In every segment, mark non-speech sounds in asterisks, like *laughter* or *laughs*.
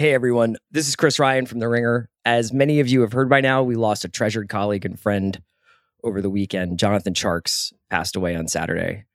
Hey everyone, this is Chris Ryan from The Ringer. As many of you have heard by now, we lost a treasured colleague and friend over the weekend. Jonathan Tjarks passed away on Saturday.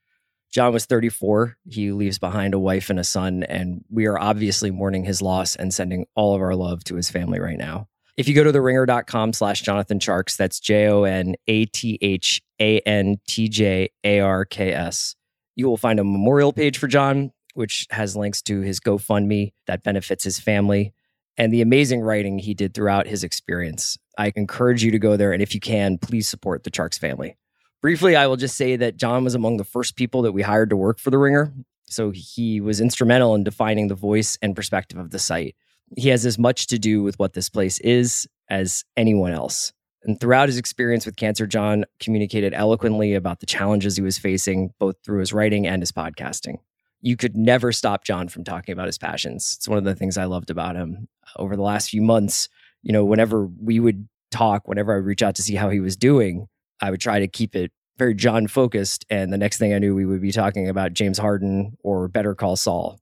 John was 34. He leaves behind a wife and a son, and we are obviously mourning his loss and sending all of our love to his family right now. If you go to theringer.com slash Jonathan Tjarks, that's J O N A T H A N T J A R K S, you will find a memorial page for John which has links to his GoFundMe that benefits his family and the amazing writing he did throughout his experience. I encourage you to go there. And if you can, please support the Tjarks family. Briefly, I will just say that John was among the first people that we hired to work for The Ringer. So he was instrumental in defining the voice and perspective of the site. He has as much to do with what this place is as anyone else. And throughout his experience with cancer, John communicated eloquently about the challenges he was facing, both through his writing and his podcasting you could never stop John from talking about his passions. It's one of the things I loved about him over the last few months. You know, whenever we would talk, whenever I would reach out to see how he was doing, I would try to keep it very John focused. And the next thing I knew, we would be talking about James Harden or Better Call Saul.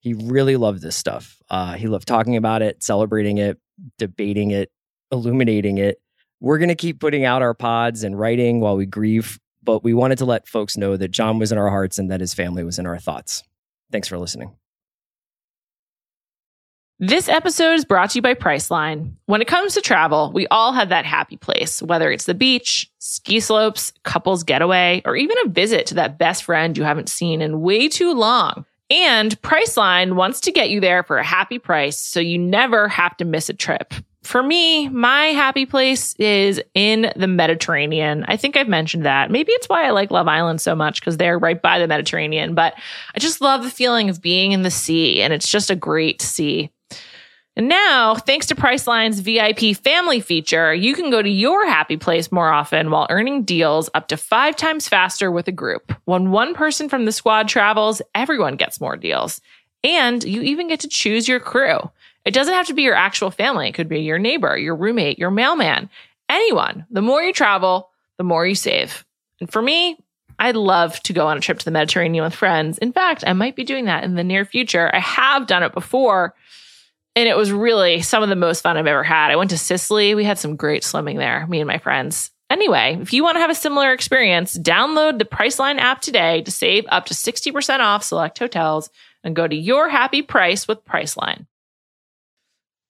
He really loved this stuff. Uh, he loved talking about it, celebrating it, debating it, illuminating it. We're going to keep putting out our pods and writing while we grieve but we wanted to let folks know that John was in our hearts and that his family was in our thoughts. Thanks for listening. This episode is brought to you by Priceline. When it comes to travel, we all have that happy place, whether it's the beach, ski slopes, couples getaway, or even a visit to that best friend you haven't seen in way too long. And Priceline wants to get you there for a happy price so you never have to miss a trip for me, my happy place is in the Mediterranean. I think I've mentioned that. Maybe it's why I like Love Island so much because they're right by the Mediterranean, but I just love the feeling of being in the sea and it's just a great sea. And now, thanks to Priceline's VIP family feature, you can go to your happy place more often while earning deals up to five times faster with a group. When one person from the squad travels, everyone gets more deals. And you even get to choose your crew. It doesn't have to be your actual family. It could be your neighbor, your roommate, your mailman, anyone. The more you travel, the more you save. And for me, I'd love to go on a trip to the Mediterranean with friends. In fact, I might be doing that in the near future. I have done it before, and it was really some of the most fun I've ever had. I went to Sicily. We had some great swimming there, me and my friends. Anyway, if you want to have a similar experience, download the Priceline app today to save up to 60% off select hotels and go to your happy price with Priceline.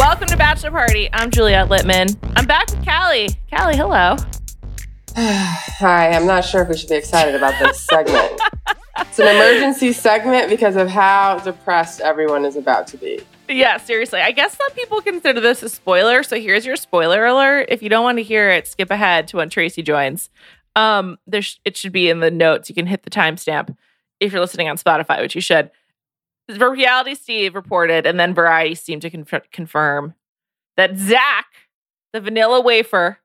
Welcome to Bachelor Party. I'm Juliet Litman. I'm back with Callie. Callie, hello. *sighs* Hi, I'm not sure if we should be excited about this segment. it's an emergency segment because of how depressed everyone is about to be. Yeah, seriously. I guess some people consider this a spoiler. So here's your spoiler alert. If you don't want to hear it, skip ahead to when Tracy joins. Um, there sh- it should be in the notes. You can hit the timestamp if you're listening on Spotify, which you should. Reality Steve reported, and then Variety seemed to conf- confirm that Zach, the vanilla wafer,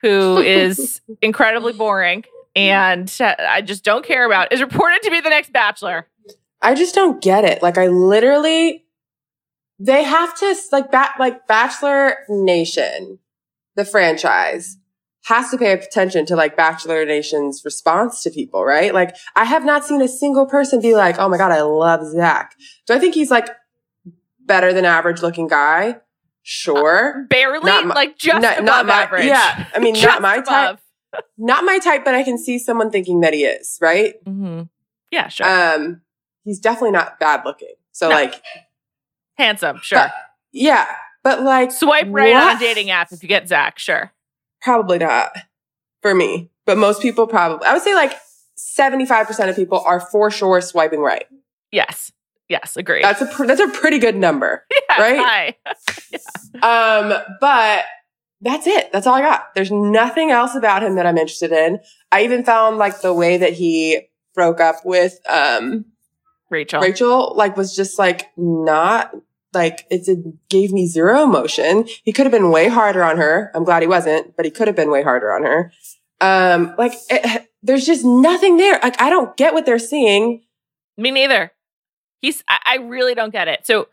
who is *laughs* incredibly boring and uh, I just don't care about, is reported to be the next Bachelor. I just don't get it. Like, I literally, they have to like bat like Bachelor Nation, the franchise has to pay attention to like Bachelor Nation's response to people, right? Like I have not seen a single person be like, "Oh my god, I love Zach." Do I think he's like better than average looking guy? Sure, uh, barely, my, like just not, above not my, average. Yeah, I mean, *laughs* not my above. type. Not my type, but I can see someone thinking that he is, right? Mm-hmm. Yeah, sure. Um, he's definitely not bad looking. So no. like, handsome, sure. But, yeah, but like, swipe right what? on a dating app if you get Zach, sure. Probably not for me, but most people probably, I would say like 75% of people are for sure swiping right. Yes. Yes, agree. That's a pr- that's a pretty good number, *laughs* yeah, right? yeah. *laughs* Um, but that's it. That's all I got. There's nothing else about him that I'm interested in. I even found like the way that he broke up with um Rachel. Rachel like was just like not like it did, gave me zero emotion. He could have been way harder on her. I'm glad he wasn't, but he could have been way harder on her. Um, like it, there's just nothing there. Like I don't get what they're seeing. Me neither. He's I, I really don't get it. So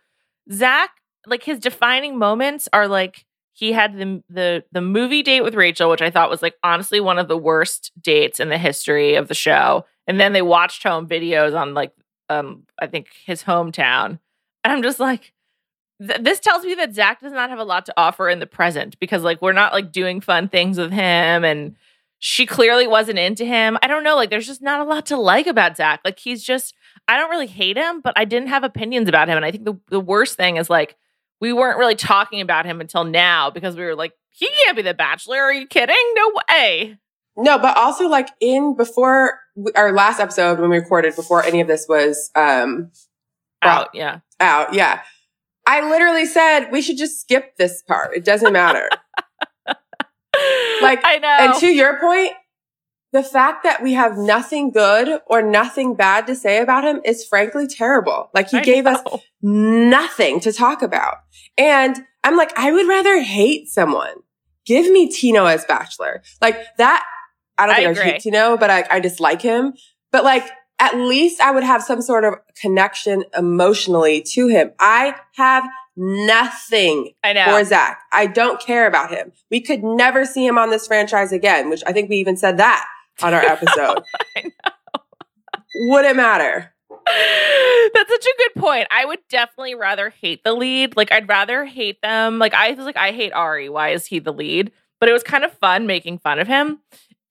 Zach, like his defining moments are like he had the the the movie date with Rachel, which I thought was like honestly one of the worst dates in the history of the show. And then they watched home videos on like um I think his hometown. And I'm just like th- this tells me that Zach does not have a lot to offer in the present because like we're not like doing fun things with him and she clearly wasn't into him. I don't know, like there's just not a lot to like about Zach. Like he's just I don't really hate him, but I didn't have opinions about him. And I think the, the worst thing is like we weren't really talking about him until now because we were like, he can't be the bachelor. Are you kidding? No way. No, but also like in before our last episode when we recorded before any of this was um out, yeah. Out, yeah. I literally said we should just skip this part. It doesn't matter. *laughs* like I know. And to your point, the fact that we have nothing good or nothing bad to say about him is frankly terrible. Like he I gave know. us nothing to talk about. And I'm like, I would rather hate someone. Give me Tino as bachelor. Like that. I don't think I, agree. hate Tino, but I, I dislike him. But like, at least I would have some sort of connection emotionally to him. I have nothing I know. for Zach. I don't care about him. We could never see him on this franchise again, which I think we even said that on our *laughs* episode. I Wouldn't matter. That's such a good point. I would definitely rather hate the lead. Like I'd rather hate them. Like I was like, I hate Ari. Why is he the lead? But it was kind of fun making fun of him.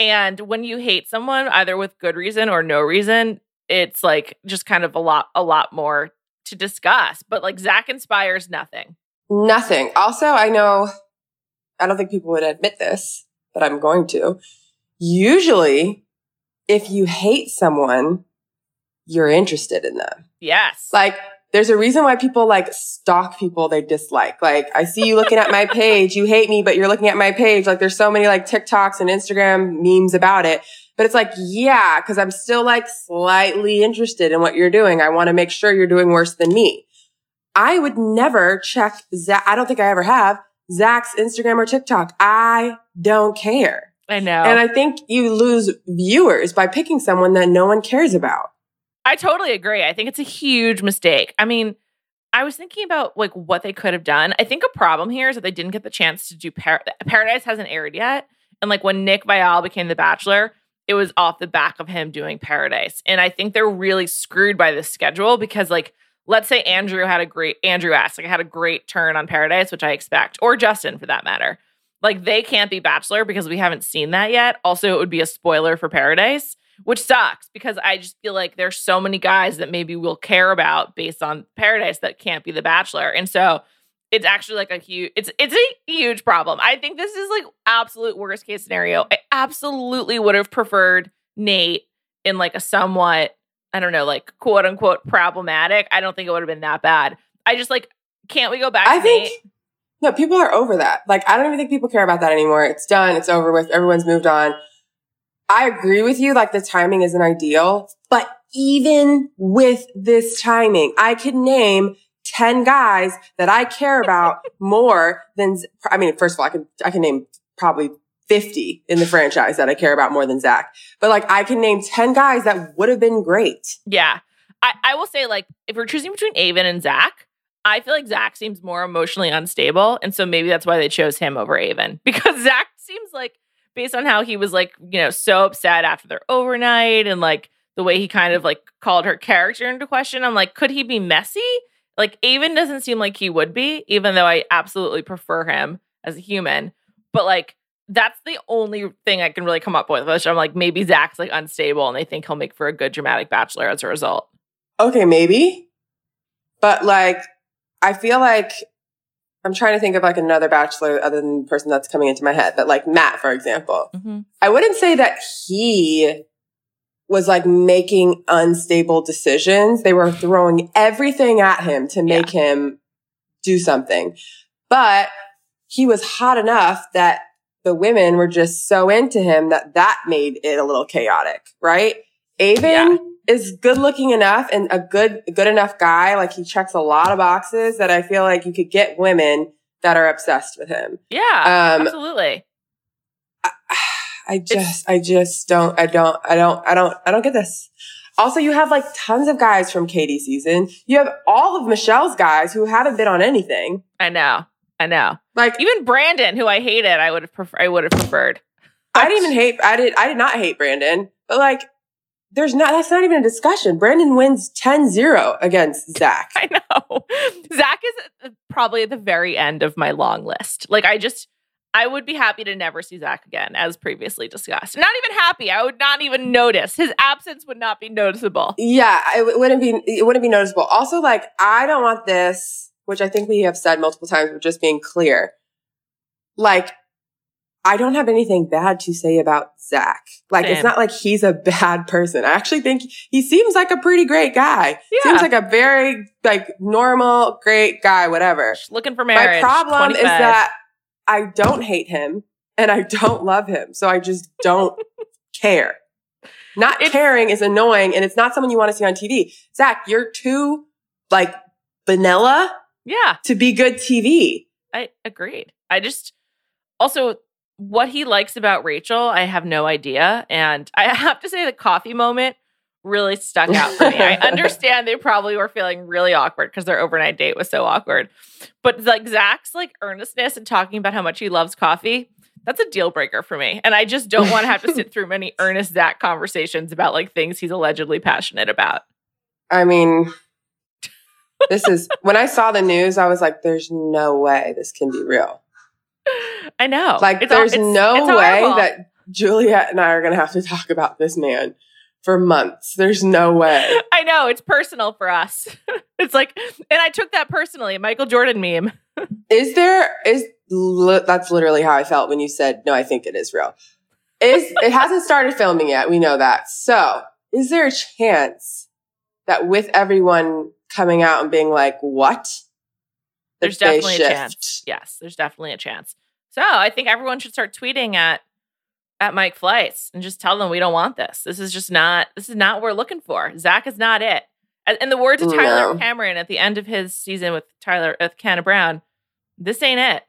And when you hate someone, either with good reason or no reason, it's like just kind of a lot, a lot more to discuss. But like Zach inspires nothing. Nothing. Also, I know, I don't think people would admit this, but I'm going to. Usually, if you hate someone, you're interested in them. Yes. Like, there's a reason why people like stalk people they dislike. Like, I see you looking at my *laughs* page. You hate me, but you're looking at my page. Like, there's so many like TikToks and Instagram memes about it. But it's like, yeah, because I'm still like slightly interested in what you're doing. I want to make sure you're doing worse than me. I would never check Zach. I don't think I ever have Zach's Instagram or TikTok. I don't care. I know. And I think you lose viewers by picking someone that no one cares about. I totally agree. I think it's a huge mistake. I mean, I was thinking about like what they could have done. I think a problem here is that they didn't get the chance to do Par- Paradise hasn't aired yet, and like when Nick Viall became the Bachelor, it was off the back of him doing Paradise, and I think they're really screwed by the schedule because like let's say Andrew had a great Andrew asked like had a great turn on Paradise, which I expect, or Justin for that matter. Like they can't be Bachelor because we haven't seen that yet. Also, it would be a spoiler for Paradise which sucks because I just feel like there's so many guys that maybe we'll care about based on Paradise that can't be the Bachelor, and so it's actually like a huge it's it's a huge problem. I think this is like absolute worst case scenario. I absolutely would have preferred Nate in like a somewhat I don't know like quote unquote problematic. I don't think it would have been that bad. I just like can't we go back? I think Nate? no, people are over that. Like, I don't even think people care about that anymore. It's done. It's over with. Everyone's moved on. I agree with you. Like, the timing isn't ideal, but even with this timing, I could name 10 guys that I care about *laughs* more than, I mean, first of all, I can, I can name probably 50 in the franchise that I care about more than Zach. But like, I can name 10 guys that would have been great. Yeah. I, I will say, like, if we're choosing between Aven and Zach, I feel like Zach seems more emotionally unstable. And so maybe that's why they chose him over Aven *laughs* because Zach seems like, based on how he was like, you know, so upset after their overnight and like the way he kind of like called her character into question, I'm like, could he be messy? Like, Aven doesn't seem like he would be, even though I absolutely prefer him as a human. But like, that's the only thing I can really come up with. Which I'm like, maybe Zach's like unstable and they think he'll make for a good dramatic bachelor as a result. Okay, maybe. But like, I feel like I'm trying to think of like another bachelor other than the person that's coming into my head, but like Matt, for example. Mm-hmm. I wouldn't say that he was like making unstable decisions. They were throwing everything at him to make him do something. But he was hot enough that the women were just so into him that that made it a little chaotic, right? Aven Yeah. Is good looking enough and a good, good enough guy. Like he checks a lot of boxes that I feel like you could get women that are obsessed with him. Yeah, Um, absolutely. *sighs* I just, I just don't, I don't, I don't, I don't, I don't get this. Also, you have like tons of guys from Katie season. You have all of Michelle's guys who haven't been on anything. I know. I know. Like Even Brandon, who I hated, I would have prefer- I would have preferred. I didn't even hate, I did, I did not hate Brandon, but like there's not, that's not even a discussion. Brandon wins 10-0 against Zach. *laughs* I know. Zach is uh, probably at the very end of my long list. Like I just I would be happy to never see Zach again, as previously discussed. Not even happy. I would not even notice. His absence would not be noticeable. Yeah, it wouldn't be it wouldn't be noticeable. Also, like I don't want this, which I think we have said multiple times, but just being clear. Like, I don't have anything bad to say about Zach. Like, it's not like he's a bad person. I actually think he seems like a pretty great guy. Yeah. Seems like a very like normal, great guy. Whatever. Just looking for marriage. My problem is that I don't hate him and I don't love him. So I just don't *laughs* care. Not It's- caring is annoying and it's not someone you want to see on TV. Zach, you're too like vanilla Yeah, to be good TV. I agreed. I just also what he likes about Rachel, I have no idea. And I *laughs* have to say the coffee moment really stuck out for me. I *laughs* understand they probably were feeling really awkward because their overnight date was so awkward. But like Zach's like earnestness and talking about how much he loves coffee, that's a deal breaker for me. And I just don't want to have to sit through many *laughs* earnest Zach conversations about like things he's allegedly passionate about. I mean, this is when I saw the news, I was like, there's no way this can be real. I know. Like, It's there's it's- no it's way that Juliet and I are going to have to talk about this man for months. There's no way. *laughs* I know it's personal for us. *laughs* it's like, and I took that personally. Michael Jordan meme. *laughs* Is there is li- that's literally how I felt when you said no? I think it is real. Is it hasn't started filming yet? We know that. So, is there a chance that with everyone coming out and being like, "What?" There's definitely a chance. Yes, there's definitely a chance. So I think everyone should start tweeting at at Mike Fleiss and just tell them we don't want this. This is just not. This is not what we're looking for. Zach is not it. And in the words of Tyler No. Cameron at the end of his season with Tyler with Hannah Brown, this ain't it.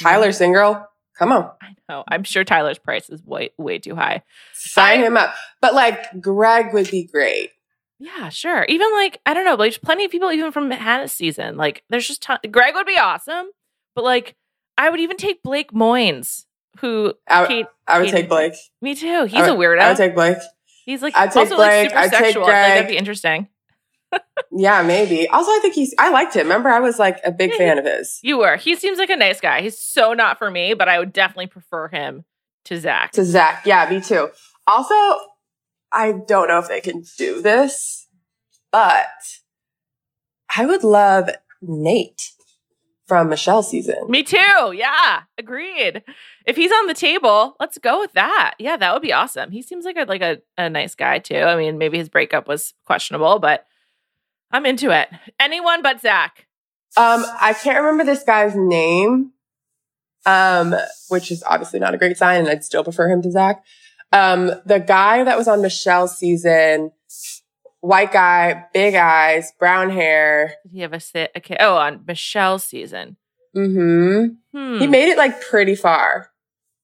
Tyler Single, come on, I know. I'm sure Tyler's price is way way too high. sign I- him up. But like, Greg would be great. Yeah, sure. Even like I don't know, but there's plenty of people even from Hannah's season. Like there's just ton- Greg would be awesome, but like I would even take Blake Moynes, who I, would- Kate. I would Kate- take Blake. Me too. He's I a would- weirdo. I would take Blake. He's like I'd take also like Blake, super I'd take sexual. I feel like that'd be interesting. Yeah, maybe. Also, I think he's. I liked him. Remember, I was like a big Yeah, fan of his. You were. He seems like a nice guy. He's so not for me, but I would definitely prefer him to Zach. to Zach. Yeah, me too. Also, I don't know if they can do this, but I would love Nate from Michelle's season. Me too. Yeah, agreed. If he's on the table, let's go with that. Yeah, that would be awesome. He seems like a like a, a nice guy too. I mean, maybe his breakup was questionable, but I'm into it. Anyone but Zach. Um, I can't remember this guy's name, um, which is obviously not a great sign, and I'd still prefer him to Zach. Um, the guy that was on Michelle's season, white guy, big eyes, brown hair. Did he have a sit? Okay. Oh, on Michelle's season. hmm Hmm. He made it like pretty far.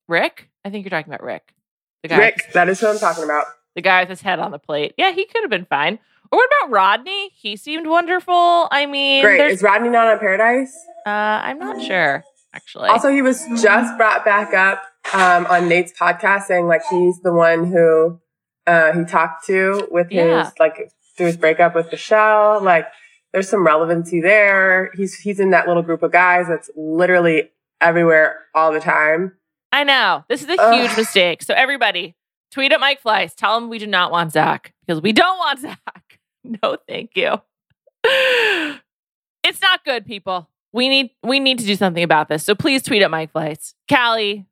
Rick. I think you're talking about Rick. The guy. Rick, that is who I'm talking about. the guy with his head on the plate. Yeah, he could have been fine. Or what about Rodney? He seemed wonderful. I mean, Great. Is Rodney not on Paradise? uh, I'm not sure actually. Also, he was just brought back up um, on Nate's podcast, saying like he's the one who uh, he talked to with Yeah. his like through his breakup with Michelle. Like, there's some relevancy there. He's he's in that little group of guys that's literally everywhere all the time. I know this is a Ugh. huge mistake. So everybody, tweet at Mike Fleiss. Tell him we do not want Zach because we don't want *laughs* Zach. No, thank you. *gasps* It's not good, people. We need we need to do something about this. So please tweet at Mike Fleiss. Callie,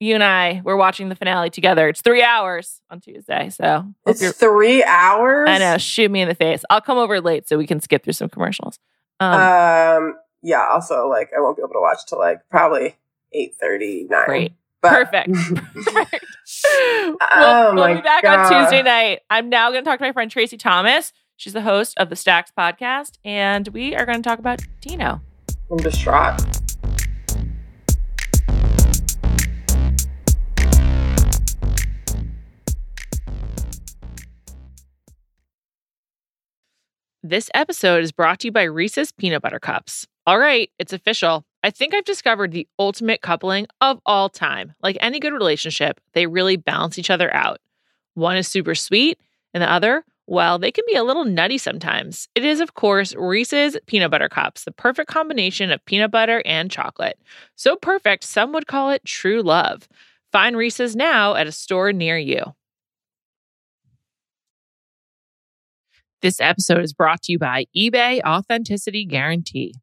you and I, we're watching the finale together. It's three hours on Tuesday. So It's three hours. I know. Shoot me in the face. I'll come over late so we can skip through some commercials. Um, Um, yeah, also like I won't be able to watch till like probably eight thirty nine. Great. But, Perfect. *laughs* Perfect. we'll, Oh we'll be back God. on Tuesday night. I'm now going to talk to my friend Tracy Thomas. She's the host of the Stacks podcast, and we are going to talk about Tino. I'm distraught. This episode is brought to you by Reese's Peanut Butter Cups. All right, it's official. I think I've discovered the ultimate coupling of all time. Like any good relationship, they really balance each other out. One is super sweet, and the other, well, they can be a little nutty sometimes. It is, of course, Reese's Peanut Butter Cups, the perfect combination of peanut butter and chocolate. So perfect, some would call it true love. Find Reese's now at a store near you. This episode is brought to you by eBay Authenticity Guarantee.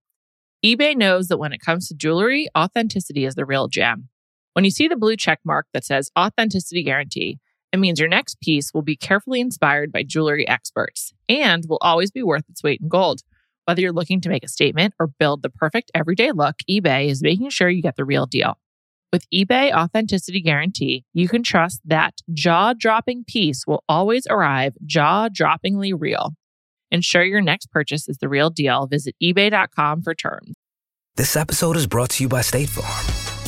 eBay knows that when it comes to jewelry, authenticity is the real gem. When you see the blue check mark that says Authenticity Guarantee, it means your next piece will be carefully inspired by jewelry experts and will always be worth its weight in gold. Whether you're looking to make a statement or build the perfect everyday look, eBay is making sure you get the real deal. With eBay Authenticity Guarantee, you can trust that jaw dropping piece will always arrive jaw droppingly real. Ensure your next purchase is the real deal. Visit eBay.com for terms. This episode is brought to you by State Farm.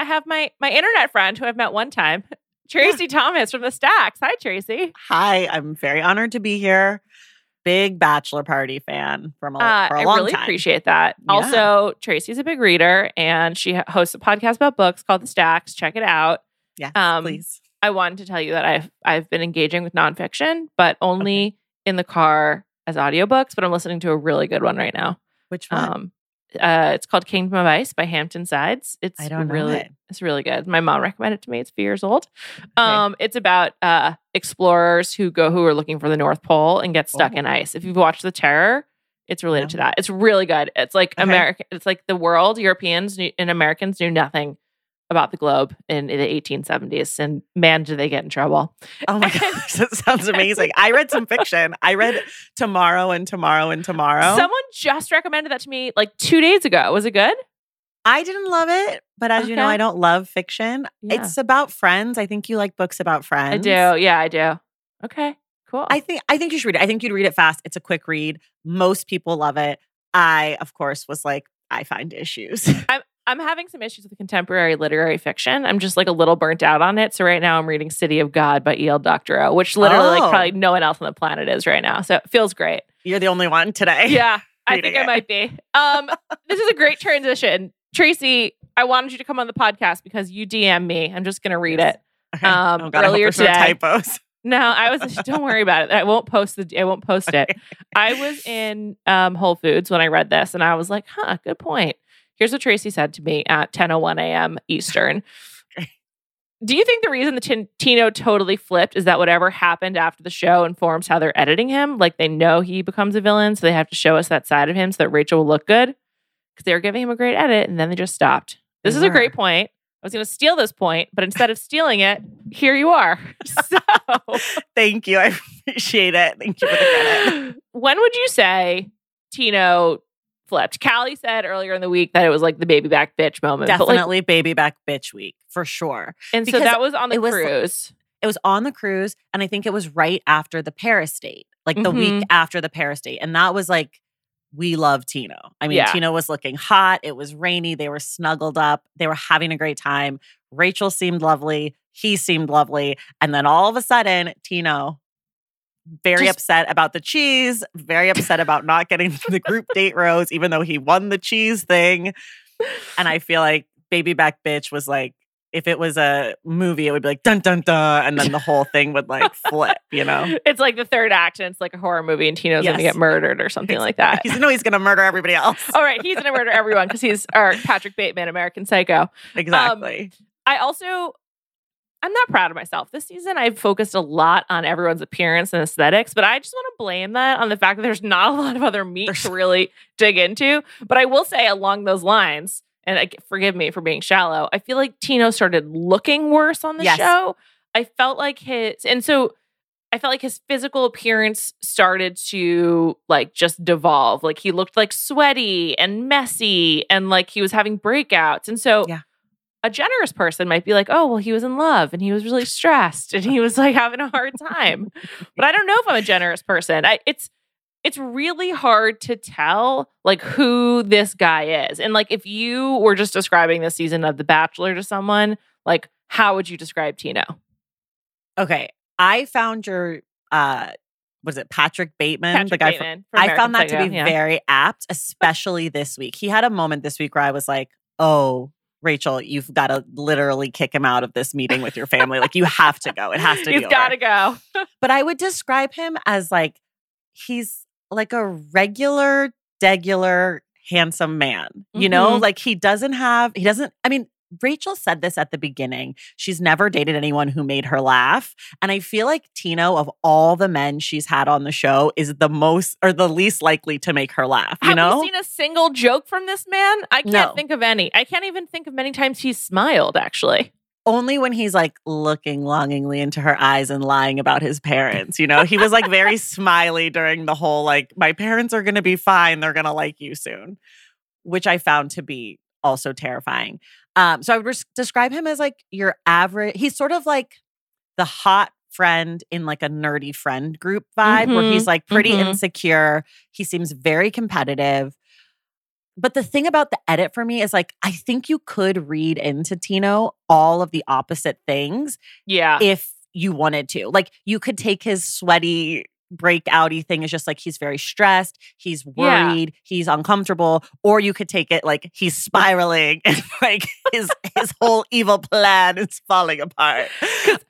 I have my my internet friend who I've met one time, *laughs* Tracy Thomas from the Stacks. Hi, Tracy. Hi, I'm very honored to be here. Big bachelor party fan from a, Uh, for a I long really time. appreciate that. Yeah. Also, Tracy's a big reader and she hosts a podcast about books called The Stacks. Check it out. Yes, Um, please. I wanted to tell you that I've I've been engaging with nonfiction, but only in the car as audiobooks. But I'm listening to a really good one right now. Which one? Um, uh, it's called Kingdom of Ice by Hampton Sides. It's I don't really, it. it's really good. My mom recommended it to me. It's a few years old. Um, it's about uh explorers who go who are looking for the North Pole and get stuck in Oh. ice. If you've watched The Terror, it's related to that. It's really good. It's like Okay. American. It's like the world. Europeans knew, and Americans knew nothing about the globe in, the 1870s, and man, did they get in trouble. oh my *laughs* gosh, that sounds *laughs* amazing. I read some fiction. I read Tomorrow and Tomorrow and Tomorrow. Someone just recommended that to me like two days ago. Was it good? I didn't love it, but as you know, I don't love fiction. Yeah. It's about friends. I think you like books about friends. I do. Yeah, I do. Okay, cool. I think I think you should read it. I think you'd read it fast. It's a quick read. Most people love it. I, of course, was like, I find issues. I'm having some issues with contemporary literary fiction. I'm just like a little burnt out on it. So right now I'm reading City of God by E.L. Doctorow, which literally like Oh. probably no one else on the planet is right now. So it feels great. You're the only one today. Yeah, I *laughs* think I it. might be. Um, this is a great transition. Tracy, I wanted you to come on the podcast because you DM me. I'm just gonna read it. *laughs* Um, oh God, earlier there's no today- typos. No, I was. don't worry about it. I won't post the. I won't post it. *laughs* I was in um, Whole Foods when I read this, and I was like, "Huh, good point." Here's what Tracy said to me at 10:01 a.m. Eastern. *laughs* Do you think the reason the Tin- Tino totally flipped is that whatever happened after the show informs how they're editing him? Like they know he becomes a villain, so they have to show us that side of him so that Rachel will look good because they were giving him a great edit, and then they just stopped. This is a great point. I was going to steal this point, but instead of stealing it, here you are. *laughs* *laughs* So. Thank you. I appreciate it. Thank you for the credit. when would you say Tino flipped? Callie said earlier in the week that it was like the baby back bitch moment. but, like- Definitely baby back bitch week for sure. and so that was on the it was- cruise. It was on the cruise, and I think it was right after the Paris date, like the week Mhm. after the Paris date. And that was like, we love Tino. I mean, Yeah. Tino was looking hot. It was rainy. They were snuggled up. They were having a great time. Rachel seemed lovely. He seemed lovely. And then all of a sudden, Tino, very Just- upset about the cheese, very upset about not getting the group date rose, even though he won the cheese thing. And I feel like Baby Back Bitch was like, if it was a movie, it would be like dun dun dun, and then the whole thing would like flip, you know? *laughs* It's like the third act, and it's like a horror movie, and Tino's gonna get murdered or something like that. He's no, he's gonna murder everybody else. All right, he's gonna murder everyone because he's or Patrick Bateman, American Psycho. Um, exactly. I also I'm not proud of myself. This season I've focused a lot on everyone's appearance and aesthetics, but I just want to blame that on the fact that there's *laughs* not a lot of other meat to really dig into. But I will say along those lines, and I, forgive me for being shallow, I feel like Tino started looking worse on the Yes. show. I felt like his and so I felt like his physical appearance started to like just devolve. Like he looked like sweaty and messy and like he was having breakouts. And so Yeah. A generous person might be like, oh, well, he was in love and he was really stressed and he was like having a hard time. but I don't know if I'm a generous person. I, it's it's really hard to tell like who this guy is. And like if you were just describing the season of The Bachelor to someone, like how would you describe Tino? Okay. I found your uh was it Patrick Bateman? Patrick the guy Bateman. from I found that to be yeah. very apt, especially this week. He had a moment this week where I was like, "Oh, Rachel, you've got to literally kick him out of this meeting with your family. like you have to go. It has to He's got to go. *laughs* But I would describe him as like he's like a regular, degular, handsome man. You know, Mhm. like he doesn't have. He doesn't. I mean. Rachel said this at the beginning. She's never dated anyone who made her laugh. And I feel like Tino, of all the men she's had on the show, is the most or the least likely to make her laugh. You Have know? we seen a single joke from this man? I can't No. think of any. I can't even think of many times he's smiled, actually. Only when he's like looking longingly into her eyes and lying about his parents. You know, he was like very *laughs* smiley during the whole like, my parents are going to be fine. They're going to like you soon, which I found to be also terrifying. Um, so I would res- describe him as like your average, he's sort of like the hot friend in like a nerdy friend group vibe where he's like pretty mhm. insecure. He seems very competitive. But the thing about the edit for me is like, I think you could read into Tino all of the opposite things Yeah. if you wanted to. Like, you could take his sweaty, breakouty thing is just like he's very stressed, he's Yeah. worried, he's uncomfortable, or you could take it like he's spiraling *laughs* and like his his whole evil plan is falling apart.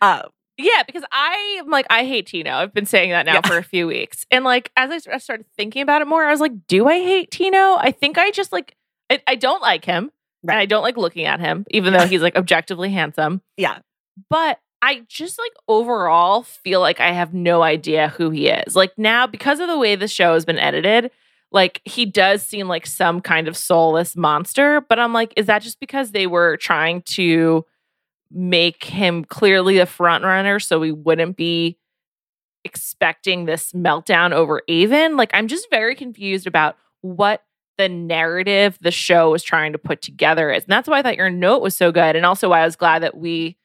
Um, Yeah, because I am like, I hate Tino. I've been saying that now Yeah. for a few weeks. And like, as I started thinking about it more, I was like, do I hate Tino? I think I just like, I, I don't like him. Right. And I don't like looking at him, even though he's like objectively handsome. yeah. But I just like overall feel like I have no idea who he is. Like now, because of the way the show has been edited, like he does seem like some kind of soulless monster. But I'm like, is that just because they were trying to make him clearly the front runner so we wouldn't be expecting this meltdown over Aven? Like, I'm just very confused about what the narrative the show was trying to put together is. And that's why I thought your note was so good. And also why I was glad that we,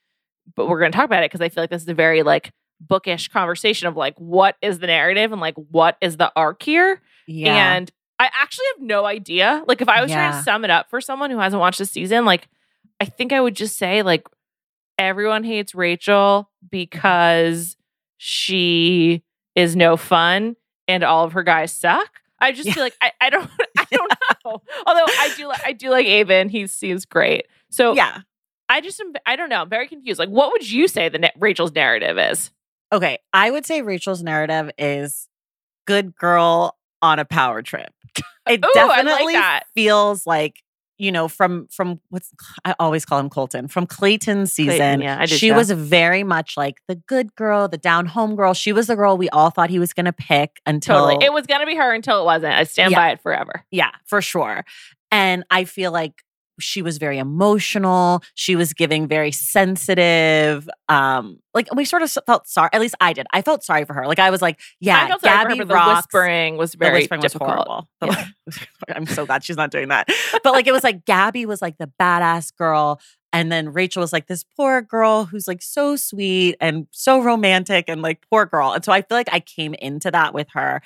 but we're going to talk about it because I feel like this is a very like bookish conversation of like, what is the narrative and like, what is the arc here? Yeah. And I actually have no idea. Like, if I was trying to sum it up for someone who hasn't watched the season, like, I think I would just say, like, everyone hates Rachel mm-hmm. because she is no fun and all of her guys suck. I just Yeah. feel like I, I don't *laughs* I *laughs* don't know. Although I do like I do like Aven. He seems great. So yeah. I just am I don't know. I'm very confused. Like, what would you say the na- Rachel's narrative is? Okay. I would say Rachel's narrative is good girl on a power trip. *laughs* It Ooh, like definitely that. feels like, you know, from from what's I always call him Colton, from Clayton's season. Clayton, yeah, she too. was very much like the good girl, the down home girl. She was the girl we all thought he was gonna pick until Totally. It was gonna be her until it wasn't. I stand Yeah. by it forever. Yeah, for sure. And I feel like she was very emotional. She was giving very sensitive. Um, like we sort of felt sorry. At least I did. I felt sorry for her. Like I was like, yeah, I felt sorry for Gabby her, but rocks. the whispering was very whispering was difficult. horrible. Yeah. *laughs* I'm so glad she's not doing that. But like it was like Gabby was like the badass girl. And then Rachel was like this poor girl who's like so sweet and so romantic and like poor girl. And so I feel like I came into that with her.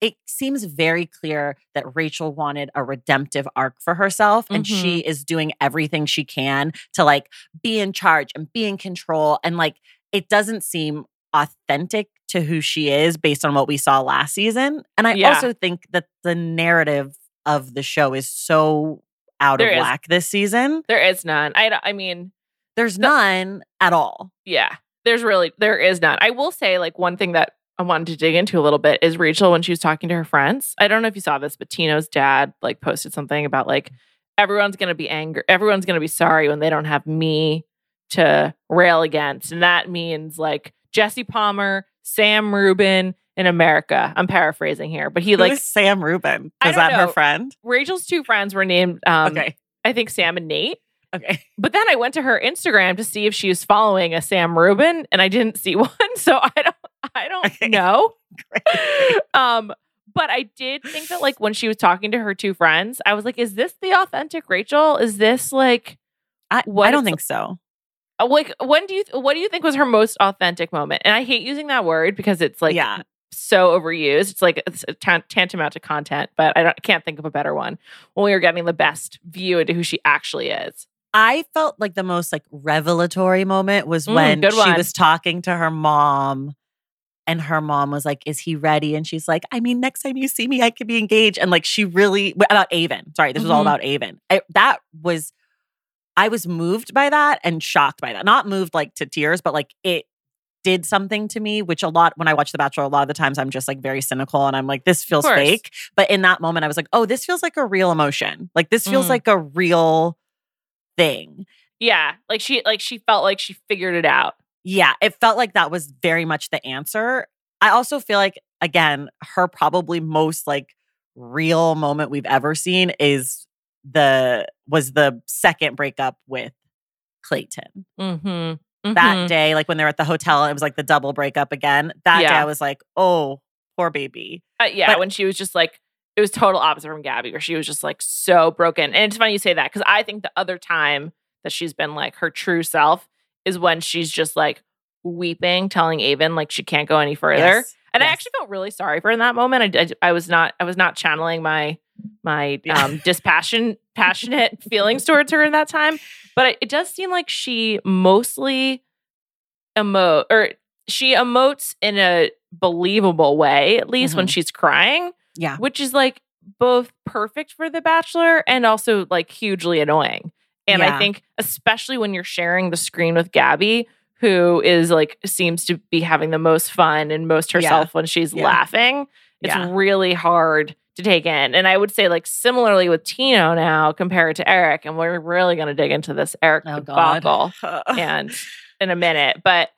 It seems very clear that Rachel wanted a redemptive arc for herself. And mm-hmm. she is doing everything she can to like be in charge and be in control. And like it doesn't seem authentic to who she is based on what we saw last season. And I Yeah. also think that the narrative of the show is so out There of is. whack this season. There is none. I, I mean, There's none at all. Yeah. There's really there is none. I will say like one thing that I wanted to dig into a little bit is Rachel when she was talking to her friends. I don't know if you saw this, but Tino's dad like posted something about like everyone's going to be angry. Everyone's going to be sorry when they don't have me to rail against. And that means like Jesse Palmer, Sam Rubin in America. I'm paraphrasing here, but he Who like is Sam Rubin? I Was don't that her friend? Rachel's two friends were named um okay. I think Sam and Nate. Okay. *laughs* But then I went to her Instagram to see if she was following a Sam Rubin and I didn't see *laughs* one. So I don't *laughs* I don't know. *laughs* *laughs* Um but I did think that like when she was talking to her two friends, I was like, is this the authentic Rachel? Is this like I, What I don't think so. uh, like when do you what do you think was her most authentic moment? And I hate using that word because it's like yeah. so overused. It's like it's a tantamount to content, but I don't, can't think of a better one when we were getting the best view into who she actually is. I felt like the most like revelatory moment was Mm, when good she was talking to her mom and her mom was like, Is he ready? And she's like, I mean, next time you see me, I could be engaged. And like, she really, about Aven. Sorry, this was all Mhm. about Aven. I, that was, I was moved by that and shocked by that. Not moved like to tears, but like it did something to me, which a lot, when I watch The Bachelor, a lot of the times I'm just like very cynical and I'm like, this feels fake. But in that moment, I was like, oh, this feels like a real emotion. Like, this feels Mm. like a real thing. Yeah, like she like she felt like she figured it out. Yeah, it felt like that was very much the answer. I also feel like again, her probably most like real moment we've ever seen is the was the second breakup with Clayton. Mm-hmm. That day, like when they were at the hotel, it was like the double breakup again. That day I was like, oh, poor baby. Uh, yeah, But- when she was just like, it was total opposite from Gabby, where she was just like so broken. And it's funny you say that because I think the other time that she's been like her true self is when she's just like weeping, telling Aven like she can't go any further. Yes, And I actually felt really sorry for her in that moment. I, I, I was not, I was not channeling my my Yeah. um dispassion, passionate *laughs* feelings towards her in that time. But it, it does seem like she mostly emote or she emotes in a believable way, at least when Mhm. she's crying Yeah. which is like both perfect for The Bachelor and also like hugely annoying. And I think, especially when you're sharing the screen with Gabby, who is like seems to be having the most fun and most Yeah. herself when she's Yeah. laughing, it's Yeah. really hard to take in. And I would say, like, similarly with Tino now compared to Eric, and we're really going to dig into this Eric Oh, debacle *laughs* and in a minute. But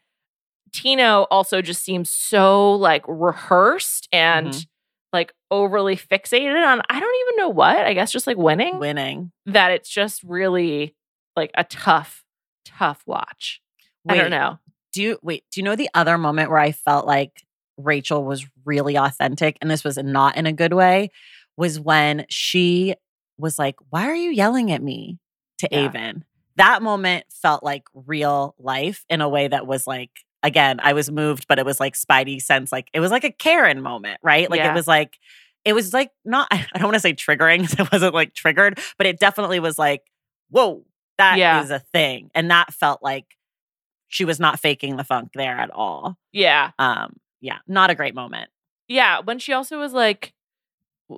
Tino also just seems so like rehearsed and Mhm. Like overly fixated on I don't even know what. I guess just like winning Winning. that it's just really like a tough, tough watch. I don't know. do you wait do you know the other moment where i felt like rachel was really authentic and this was not in a good way was when she was like why are you yelling at me to Yeah. aven that moment felt like real life in a way that was like again i was moved but it was like spidey sense like it was like a karen moment right like Yeah. it was like it was like not *laughs* i don't want to say triggering it wasn't like triggered but it definitely was like whoa that is Yeah. a thing and that felt like she was not faking the funk there at all. Yeah. Um, yeah, not a great moment. Yeah. When she also was like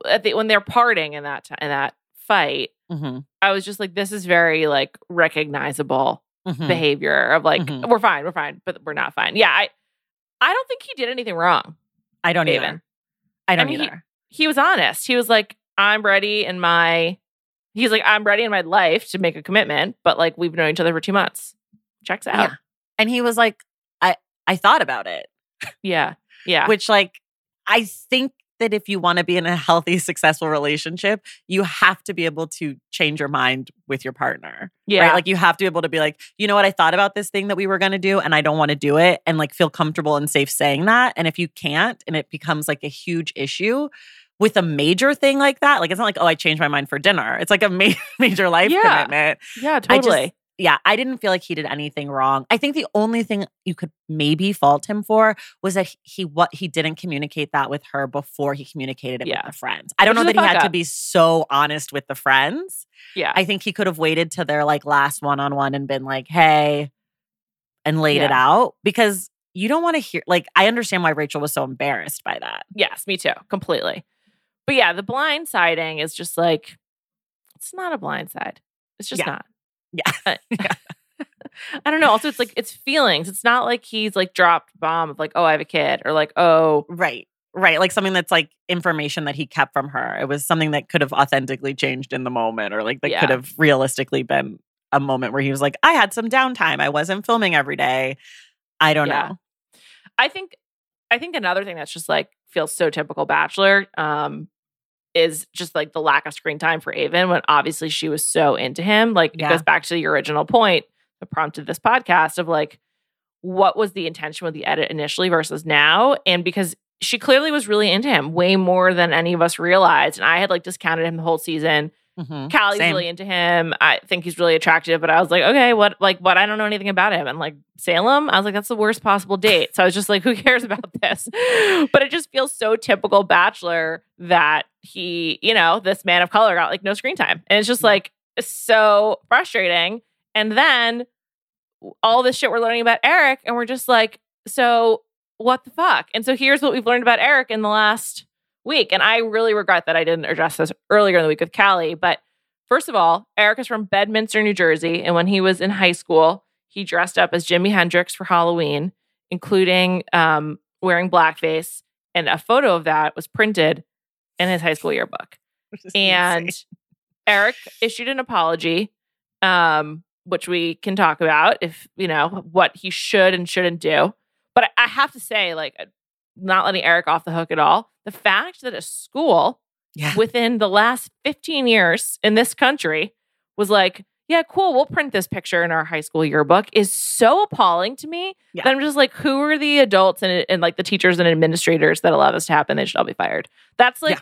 at the, when they're parting in that ti- in that fight, Mhm, I was just like, this is very like recognizable mhm. behavior of like, Mhm. we're fine, we're fine, but we're not fine. Yeah, I I don't think he did anything wrong. I don't either. I don't mean, he- either. he was honest. He was like, I'm ready in my he's like, I'm ready in my life to make a commitment, but like we've known each other for two months. Checks out. Yeah. And he was like, I I thought about it. Yeah. *laughs* Yeah. Which like I think that if you want to be in a healthy, successful relationship, you have to be able to change your mind with your partner. yeah. Right. Like you have to be able to be like, you know what, I thought about this thing that we were going to do and I don't want to do it and like feel comfortable and safe saying that. And if you can't and it becomes like a huge issue with a major thing like that, like it's not like, oh, I changed my mind for dinner. It's like a ma- *laughs* major life Yeah. commitment. yeah, totally. Yeah, I didn't feel like he did anything wrong. I think the only thing you could maybe fault him for was that he what he didn't communicate that with her before he communicated it Yeah. with the friends. I don't Which know that he had to be so honest with the friends. yeah. I think he could have waited to their like last one on one and been like, hey, and laid it out because you don't want to hear, like, I understand why Rachel was so embarrassed by that. yes, me too. Completely. But yeah, the blind siding is just like it's not a blind side. It's just Yeah. not. Yeah. *laughs* Uh, I don't know. Also, it's like it's feelings. It's not like he's like dropped bomb of like, oh, I have a kid, or like, oh, Right. Right. Like something that's like information that he kept from her. It was something that could have authentically changed in the moment or like that Yeah. could have realistically been a moment where he was like, I had some downtime. I wasn't filming every day. I don't Yeah. know. I think I think another thing that's just like feels so typical bachelor um is just like the lack of screen time for Aven when obviously she was so into him. Like Yeah. it goes back to your original point that prompted this podcast of like what was the intention with the edit initially versus now and because she clearly was really into him way more than any of us realized and I had like discounted him the whole season Mhm. Callie's Same. really into him. I think he's really attractive, but I was like, okay, what, like, what? I don't know anything about him. And like Salem, I was like, that's the worst possible date. So I was just like, who *laughs* cares about this? But it just feels so typical Bachelor that he, you know, this man of color got like no screen time. And it's just like so frustrating. And then all this shit we're learning about Eric, and we're just like, so what the fuck? And so here's what we've learned about Eric in the last week. And I really regret that I didn't address this earlier in the week with Callie. But first of all, Eric is from Bedminster, New Jersey. And when he was in high school, he dressed up as Jimi Hendrix for Halloween, including um, wearing blackface. And a photo of that was printed in his high school yearbook. *laughs* And insane. Eric issued an apology, um, which we can talk about if, you know, what he should and shouldn't do. But I, I have to say, like, not letting Eric off the hook at all. The fact that a school yeah. within the last 15 years in this country was like, yeah, cool, we'll print this picture in our high school yearbook is so appalling to me Yeah. that I'm just like, who are the adults and, and like the teachers and administrators that allow this to happen? They should all be fired. That's like Yeah.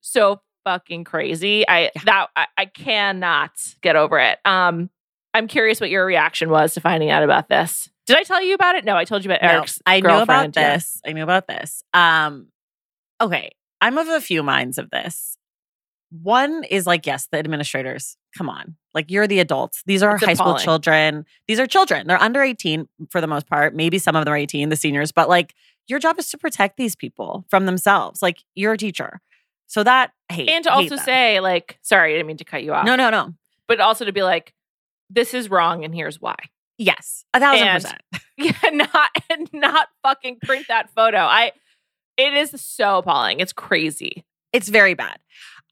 so fucking crazy. I that I, I cannot get over it. Um, I'm curious what your reaction was to finding out about this. Did I tell you about it? No, I told you about No, Eric's. I knew about girlfriend, yeah. this. I knew about this. Um, okay. I'm of a few minds of this. One is like, yes, the administrators, come on. Like, you're the adults. These are It's high school children. These are children. They're under 18 for the most part. Maybe some of them are 18, the seniors, but like, your job is to protect these people from themselves. Like, you're a teacher. So that, hate. And to hate also them. say, like, sorry, I didn't mean to cut you off. no, no, no. but also to be like, this is wrong and here's why. Yes, a thousand And- percent. *laughs* Yeah, not and not fucking print that photo. I it is so appalling. It's crazy. It's very bad.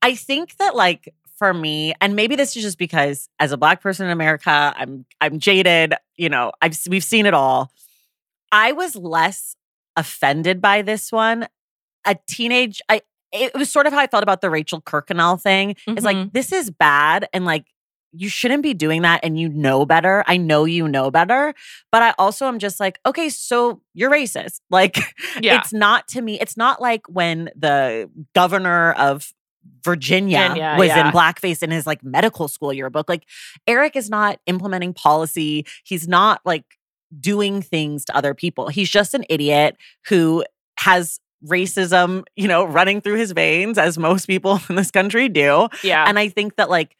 I think that like for me, and maybe this is just because as a black person in America, I'm I'm jaded. You know, I've we've seen it all. I was less offended by this one. A teenage, I it was sort of how I felt about the Rachel Kirkconnell thing. It's Mhm. like this is bad, and like you shouldn't be doing that, and you know better. I know you know better, but I also am just like, okay, so you're racist. *laughs* Like Yeah. it's not to me, it's not like when the governor of Virginia, Virginia, was yeah. in blackface in his like medical school yearbook. Like Eric is not implementing policy. He's not like doing things to other people. He's just an idiot who has racism, you know, running through his veins as most people *laughs* in this country do. yeah. And I think that like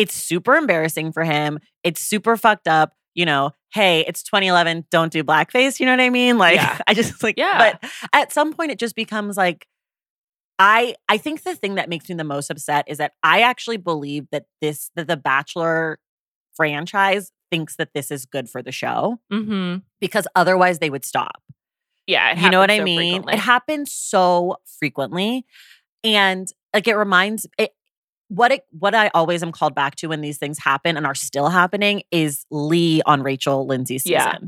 it's super embarrassing for him. It's super fucked up. You know, hey, it's 2011. Don't do blackface. You know what I mean? Like, Yeah. *laughs* I just like, Yeah. But at some point, it just becomes like, I I think the thing that makes me the most upset is that I actually believe that this that the Bachelor franchise thinks that this is good for the show mm-hmm. because otherwise they would stop Yeah. you know what I mean? frequently. It happens so frequently. And like it reminds it what it what I always am called back to when these things happen and are still happening is Lee on Rachel Lindsay's season. Yeah.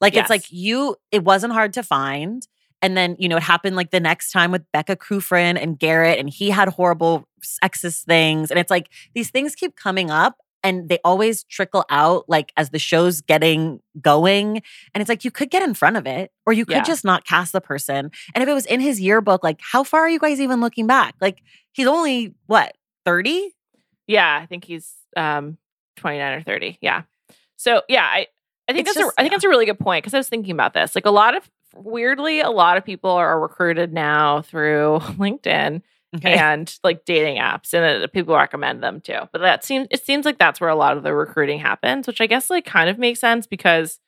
Like it's like you it wasn't hard to find. And then, you know, it happened like the next time with Becca Kufrin and Garrett, and he had horrible sexist things. And it's like these things keep coming up and they always trickle out like as the show's getting going. And it's like you could get in front of it or you could Yeah. just not cast the person. And if it was in his yearbook, like how far are you guys even looking back? Like he's only what, 30? Yeah, I think he's um 29 or 30. Yeah. So yeah, I I think It's that's just- a I think yeah. that's a really good point because I was thinking about this. Like a lot of weirdly, a lot of people are recruited now through *laughs* LinkedIn and like dating apps, and people recommend them too. But that seems it seems like that's where a lot of the recruiting happens, which I guess like kind of makes sense because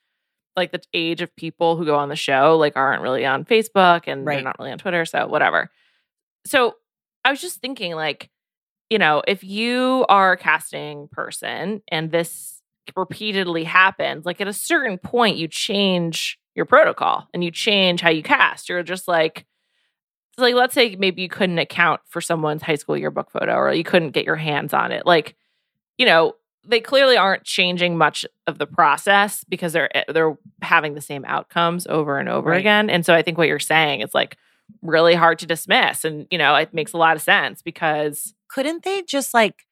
like the age of people who go on the show like aren't really on Facebook and they're not really on Twitter, so whatever. So I was just thinking like, you know, if you are a casting person and this repeatedly happens, like at a certain point, you change your protocol and you change how you cast. You're just like, it's like let's say maybe you couldn't account for someone's high school yearbook photo or you couldn't get your hands on it. Like, you know, they clearly aren't changing much of the process because they're eh, they're having the same outcomes over and over Right. again. And so I think what you're saying is like really hard to dismiss and you know, it makes a lot of sense because Couldn't they just like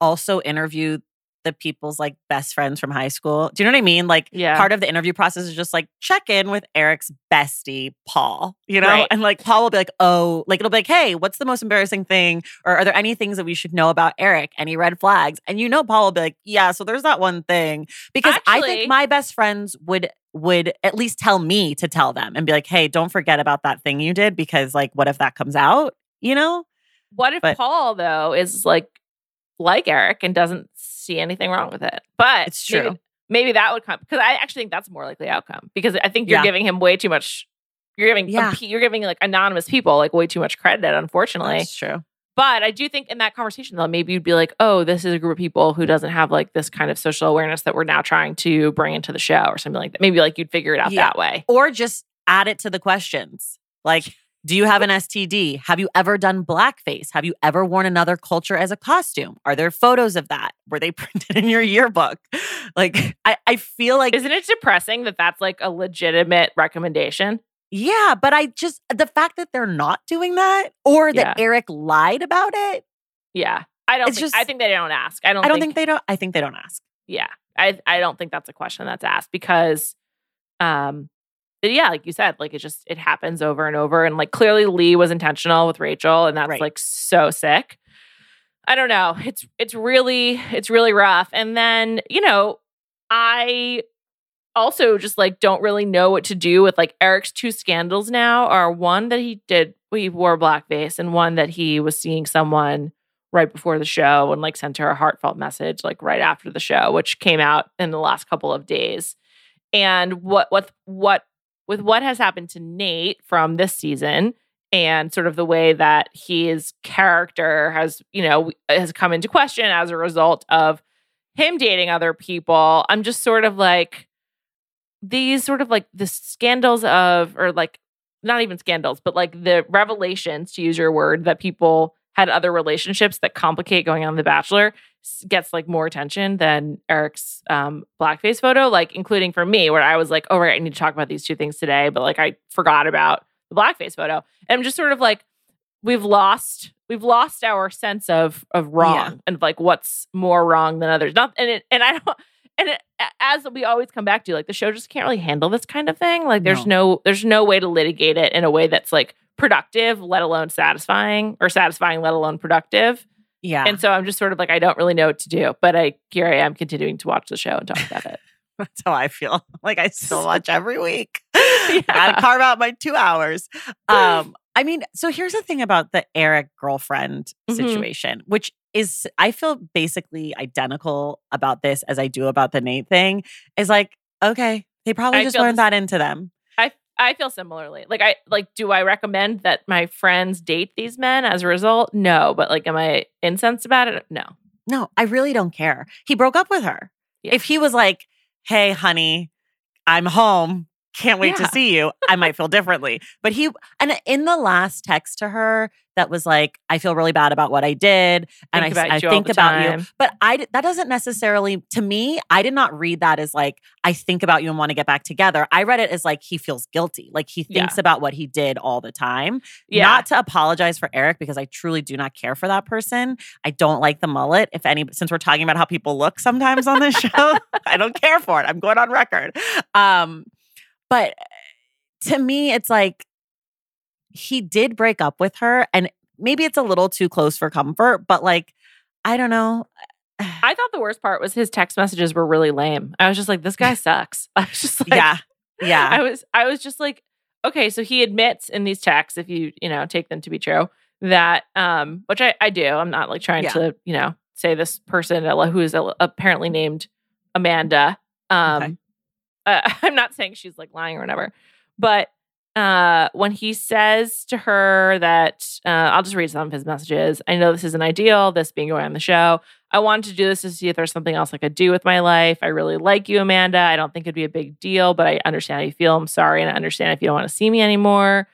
also interview the people's like best friends from high school? Do you know what I mean? Like yeah. part of the interview process is just like check in with Eric's bestie, Paul, you know? Right. And like Paul will be like, oh, like it'll be like, hey, what's the most embarrassing thing? Or are there any things that we should know about Eric? Any red flags? And you know, Paul will be like, yeah, so there's that one thing. Because I think my best friends would would at least tell me to tell them and be like, hey, don't forget about that thing you did because like what if that comes out? You know? What if But- Paul though is like like Eric and doesn't see anything wrong with it? But It's true. Maybe, that would come because I actually think that's a more likely outcome because I think you're Yeah. giving him way too much. You're giving Yeah. you're giving like anonymous people like way too much credit, unfortunately. That's true. But I do think in that conversation though, maybe you'd be like, oh, this is a group of people who doesn't have like this kind of social awareness that we're now trying to bring into the show or something like that. Maybe like you'd figure it out Yeah. that way. Or just add it to the questions. Like, do you have an STD? Have you ever done blackface? Have you ever worn another culture as a costume? Are there photos of that? Were they *laughs* printed in your yearbook? Like, I, I feel like, Isn't it depressing that that's like a legitimate recommendation? yeah, but I just, the fact that they're not doing that or that Yeah. Eric lied about it, Yeah. I don't It's think, just- I think they don't ask. I don't, I don't think they don't, I think they don't ask. yeah i i don't think that's a question that's asked because um yeah like you said like it just it happens over and over and like clearly lee was intentional with rachel and that's Right. like so sick. I don't know. It's it's really it's really rough. And then you know i also just like don't really know what to do with like eric's two scandals now are one that he did he wore blackface and one that he was seeing someone right before the show and like sent her a heartfelt message like right after the show which came out in the last couple of days. And what what what with what has happened to Nate from this season and sort of the way that his character has you know has come into question as a result of him dating other people. I'm just sort of like these sort of like the scandals of or like not even scandals but like the revelations to use your word that people had other relationships that complicate going on the bachelor gets like more attention than eric's um blackface photo like including for me where i was like oh right i need to talk about these two things today but like i forgot about the blackface photo and i'm just sort of like we've lost we've lost our sense of of wrong Yeah. and like what's more wrong than others not and it and i don't and it, as we always come back to like the show just can't really handle this kind of thing like there's no there's no way to litigate it in a way that's like productive let alone satisfying or satisfying let alone productive Yeah. and so i'm just sort of like i don't really know what to do but i here i am continuing to watch the show and talk about it *laughs* That's how I feel. *laughs* Like I still *laughs* watch every week. Yeah. Gotta carve out my two hours. Um, I mean, so here's the thing about the Eric girlfriend Mhm. situation, which is I feel basically identical about this as I do about the Nate thing. Is like, okay, they probably I just learned that into them. I I feel similarly. Like I like do I recommend that my friends date these men as a result? No, but like am I incensed about it? No. No, I really don't care. He broke up with her. Yeah. If he was like, hey, honey, I'm home. Can't wait Yeah. to see you. I might feel differently. But he, and in the last text to her, that was like, I feel really bad about what I did. And Think I, I think about you. But I that doesn't necessarily, to me, I did not read that as like, I think about you and want to get back together. I read it as like, he feels guilty. Like he Yeah. thinks about what he did all the time. Yeah. Not to apologize for Eric because I truly do not care for that person. I don't like the mullet. If any, since we're talking about how people look sometimes on this show, *laughs* *laughs* I don't care for it. I'm going on record. Um, but to me, it's like he did break up with her, and maybe it's a little too close for comfort. But like, I don't know. *sighs* I thought the worst part was his text messages were really lame. I was just like, this guy *laughs* sucks. *laughs* I was just like, yeah, yeah, I was I was just like, okay, so he admits in these texts, if you, you know, take them to be true, that um, which I, I do. I'm not like trying Yeah. to, you know, say this person who is apparently named Amanda. Um Okay. uh, *laughs* I'm not saying she's like lying or whatever, but uh, when he says to her that uh, I'll just read some of his messages. I know this isn't ideal, this being going on the show. I wanted to do this to see if there's something else I could do with my life. I really like you, Amanda. I don't think it'd be a big deal, but I understand how you feel. I'm sorry. And I understand if you don't want to see me anymore.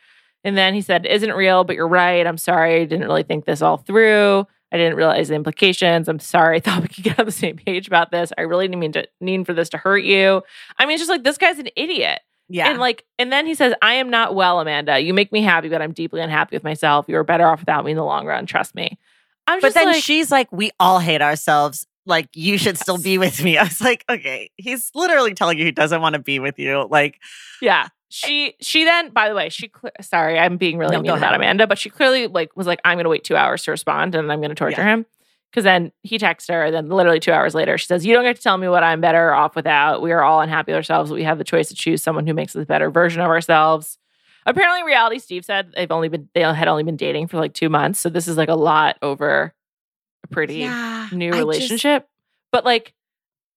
And then he said, Isn't real, but you're right. I'm sorry. I didn't really think this all through. I didn't realize the implications. I'm sorry. I *laughs* thought we could get on the same page about this. I really didn't mean to mean for this to hurt you. I mean, it's just like this guy's an idiot. Yeah. And like, and then he says, I am not well, Amanda. You make me happy, but I'm deeply unhappy with myself. You are better off without me in the long run. Trust me. I'm just. but then like, she's like, we all hate ourselves. Like, you should still be with me. *laughs* I was like, okay, he's literally telling you he doesn't want to be with you. Like, yeah. She she then, by the way, she sorry, I'm being really No, mean about. Amanda, but she clearly like was like, I'm gonna wait two hours to respond and I'm gonna torture him. Cause then he texts her, and then literally two hours later, she says, You don't get to tell me what I'm better off without. We are all unhappy with ourselves. We have the choice to choose someone who makes us a better version of ourselves. Apparently, reality Steve said they've only been they had only been dating for like two months. So this is like a lot over a pretty yeah, new I just- relationship. but like,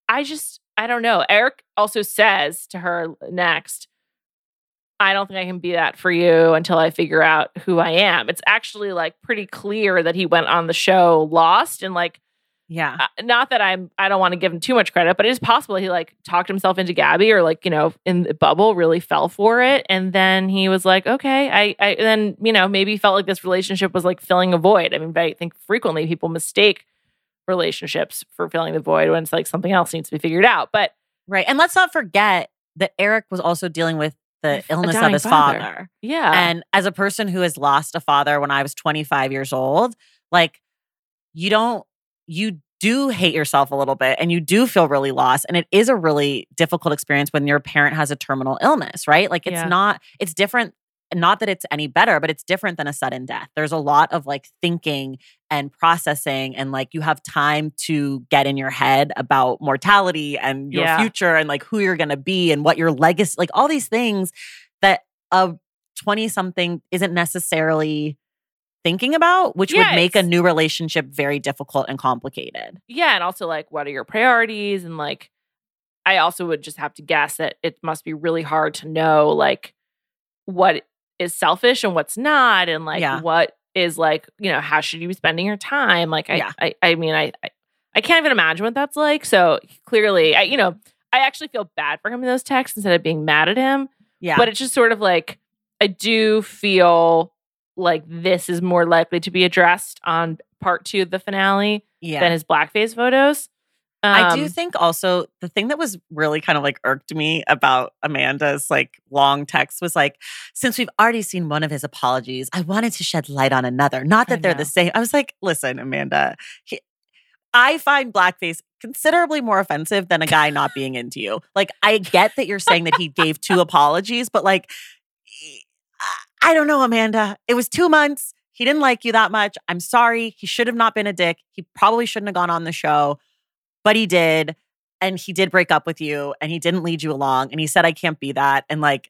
I just, I don't know. Eric also says to her next, I don't think I can be that for you until I figure out who I am. It's actually like pretty clear that he went on the show lost and like, yeah. uh, not that I'm, I don't want to give him too much credit, but it is possible he like talked himself into Gabby or like, you know, in the bubble really fell for it. And then he was like, okay, I, I, then, you know, maybe felt like this relationship was like filling a void. I mean, I think frequently people mistake relationships for filling the void when it's like something else needs to be figured out. But Right. And let's not forget that Eric was also dealing with the illness of his father. father. yeah. And as a person who has lost a father when I was 25 years old, like you don't, you do hate yourself a little bit and you do feel really lost. And it is a really difficult experience when your parent has a terminal illness, right? Like it's Yeah. not, it's different. Not that it's any better, but it's different than a sudden death. There's a lot of like thinking and processing, and like you have time to get in your head about mortality and your Yeah. future and like who you're going to be and what your legacy, like all these things that a 20 something isn't necessarily thinking about, which Yeah, would make a new relationship very difficult and complicated. yeah and also like what are your priorities and like i also would just have to guess that it must be really hard to know like what is selfish and what's not and like Yeah. what is like you know how should you be spending your time like i Yeah. I, I mean I, I i can't even imagine what that's like so clearly i you know i actually feel bad for him in those texts instead of being mad at him Yeah. but it's just sort of like I do feel like this is more likely to be addressed on part two of the finale yeah. than his blackface photos. I do Um, think also the thing that was really kind of like irked me about Amanda's like long text was like, since we've already seen one of his apologies, I wanted to shed light on another. Not I that they're know. the same. I was like, listen, Amanda, he- I find blackface considerably more offensive than a guy not being into you. Like, I get that you're saying that he gave two apologies, but like, I- I don't know, Amanda. It was two months. He didn't like you that much. I'm sorry. He should have not been a dick. He probably shouldn't have gone on the show but he did and he did break up with you and he didn't lead you along and he said i can't be that and like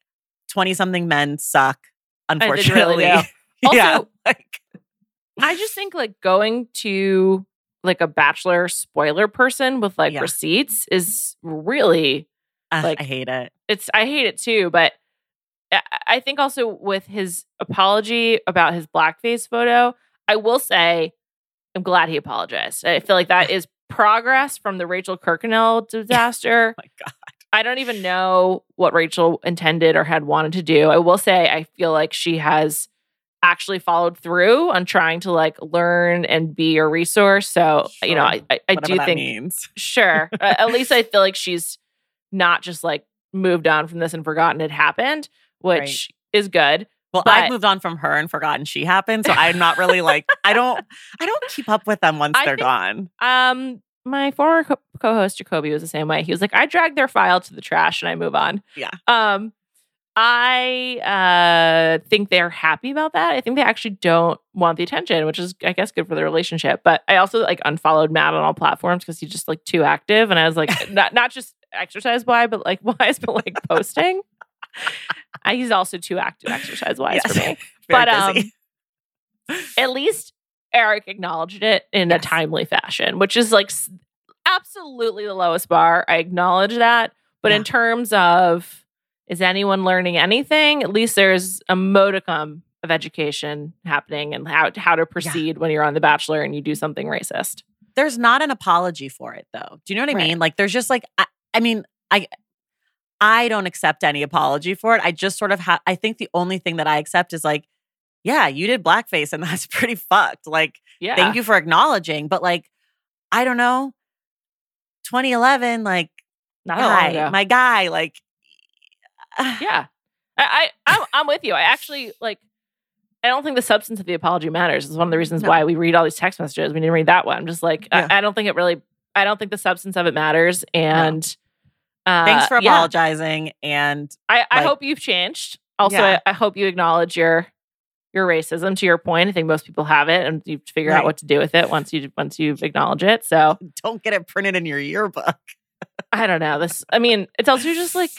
20 something men suck they really unfortunately *laughs* yeah like I just think like going to like a bachelor spoiler person with like Yeah. receipts is really uh, like- i hate it it's I hate it too, but I think also with his apology about his blackface photo, I will say I'm glad he apologized. I feel like that is progress from the Rachel Kirkconnell *laughs* oh disaster. my god I don't even know what Rachel intended or had wanted to do. I will say I feel like she has actually followed through on trying to like learn and be a resource. So, you know, I I, I do think means *laughs* Sure. At least I feel like she's not just like moved on from this and forgotten it happened, which is good. Well but- i've moved on from her and forgotten she happened so i'm not really like i don't i don't keep up with them once I they're think- gone Um, my former co- co-host Jacoby was the same way. He was like, I drag their file to the trash and I move on. Yeah. Um, I uh think they're happy about that. I think they actually don't want the attention, which is I guess good for their relationship. But I also like unfollowed Matt on all platforms because he's just like too active. And I was like, *laughs* not not just exercise why, but like why *laughs* wise, but like posting. He's also too active exercise wise for me. *laughs* But um, at least Eric acknowledged it in a timely fashion, which is like absolutely the lowest bar. I acknowledge that. But in terms of is anyone learning anything? At least there's a modicum of education happening and how how to proceed when you're on The Bachelor and you do something racist. there's not an apology for it though. Do you know what I Right. mean? Like there's just like I, I mean, I I don't accept any apology for it. I just sort of have I think the only thing that I accept is like, yeah, you did blackface and *laughs* that's pretty fucked. Like, Yeah. thank you for acknowledging. But like, I don't know. 2011, like Not guy, my guy, like *sighs* Yeah. I, I I'm, I'm with you. I actually like I don't think the substance of the apology matters. It's one of the reasons No. why we read all these text messages. We didn't read that one. I'm just like Yeah. I, I don't think it really I don't think the substance of it matters. And uh, thanks for yeah. apologizing. And I, I hope you've changed. Also, Yeah. I, I hope you acknowledge your your racism. To your point, I think most people have it, and you figure out what to do with it once you once you acknowledge it. So *laughs* don't get it printed in your yearbook. I don't know. This, I mean, it's also just like,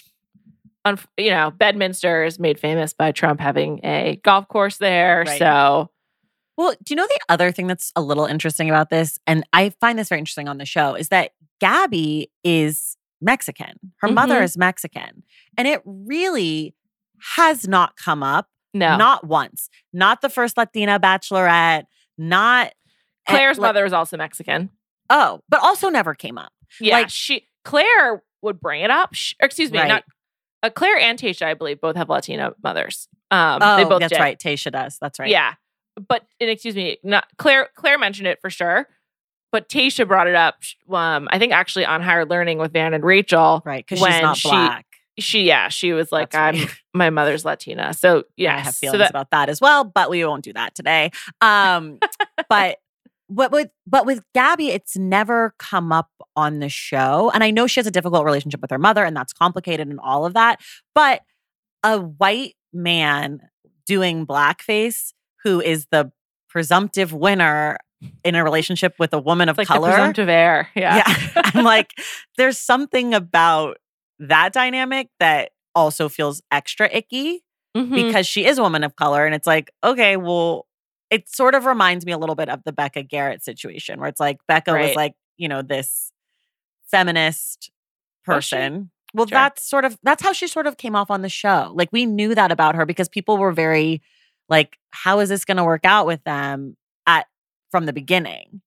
un, you know, Bedminster is made famous by Trump having a golf course there. Right. So Well, do you know the other thing that's a little interesting about this? And I find this very interesting on the show is that Gabby is Mexican. Her mother Mhm. is Mexican. And it really has not come up, no, not once. Not the first Latina bachelorette, not Claire's like- mother is also Mexican. Oh, but also never came up. Yeah, Like- she Claire would bring it up. Sh or excuse me, Right. not uh, Claire and Tayshia, I believe, both have Latina mothers. Um, oh, they both that's did. right. Tayshia does. That's right. Yeah, but and excuse me, not Claire. Claire mentioned it for sure, but Tayshia brought it up. Um, I think actually on Higher Learning with Van and Rachel. Right. Because she's not she- black. She yeah, she was like, That's I'm right. *laughs* my mother's Latina. So yeah, I have so feelings that, about that as well, but we won't do that today. Um, but *laughs* what with but with Gabby, it's never come up on the show, and I know she has a difficult relationship with her mother, and that's complicated and all of that. But a white man doing blackface, who is the presumptive winner in a relationship with a woman of like color, presumptive heir. Yeah. yeah. *laughs* *laughs* I'm like, there's something about that dynamic that also feels extra icky Mhm. because she is a woman of color. And it's like, okay, well, it sort of reminds me a little bit of the Becca Garrett situation where it's like Becca was like, you know, this feminist person. Well, Sure. that's sort of that's how she sort of came off on the show. Like we knew that about her because people were very like, how is this gonna work out with them from the beginning?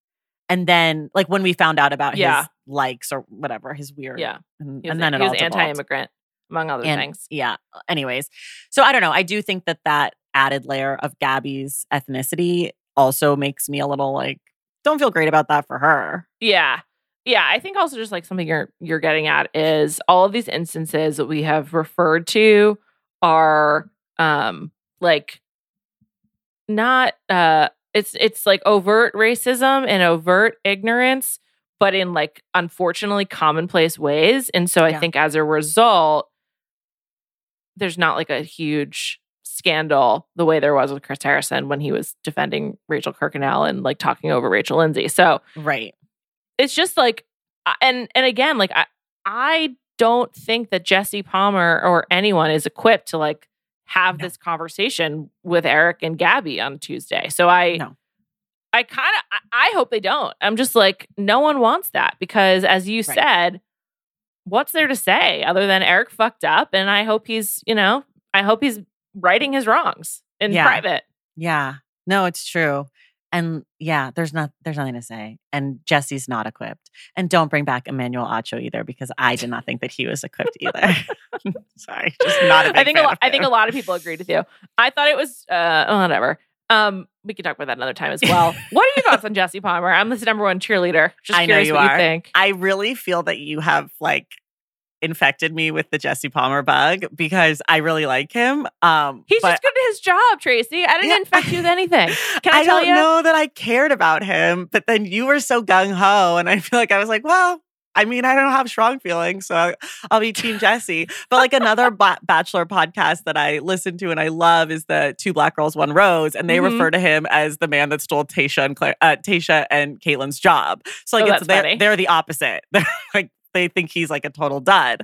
And then like when we found out about Yeah. his likes or whatever, his weird yeah. and, was, and then it was anti-immigrant, among other And- things. Yeah. Anyways, so I don't know. I do think that that added layer of Gabby's ethnicity also makes me a little like, don't feel great about that for her. Yeah. Yeah, I think also just like something you're you're getting at is all of these instances that we have referred to are um like not uh it's it's like overt racism and overt ignorance but in like unfortunately commonplace ways and so I Yeah. think as a result there's not like a huge scandal the way there was with Chris Harrison when he was defending Rachel Kirkconnell and like talking over Rachel Lindsay. So Right. it's just like and and again like i i don't think that jesse palmer or anyone is equipped to like have No. this conversation with eric and gabby on tuesday so i No. i kind of I, hope they don't i'm just like no one wants that because as you Right. said what's there to say other than eric fucked up and i hope he's you know i hope he's righting his wrongs in Yeah. private Yeah. No, it's true. And yeah, there's not there's nothing to say. And Jesse's not equipped. And don't bring back Emmanuel Acho either because I did not think that he was equipped either. *laughs* *laughs* Sorry, just not a big I think a fan lot, of I think a lot of people agreed with you. I thought it was uh oh, whatever. Um, we can talk about that another time as well. *laughs* what are your thoughts on Jesse Palmer? I'm his number one cheerleader. Just I know you what are. you think. I really feel that you have like infected me with the Jesse Palmer bug because I really like him. Um He's just good at his job, Traci. I didn't Yeah. infect you with *laughs* anything. Can I, tell don't you? know that I cared about him, but then you were so gung ho, and I feel like I was like, well, I mean, I don't have strong feelings, so I- I'll be Team Jesse. But like another *laughs* ba- Bachelor podcast that I listen to and I love is the Two Black Girls One Rose, and they Mhm. refer to him as the man that stole Tayshia and Claire, uh, Tayshia and Caitlin's job. So like Oh, it's they're, they're the opposite. *laughs* They're like they think he's like a total dud.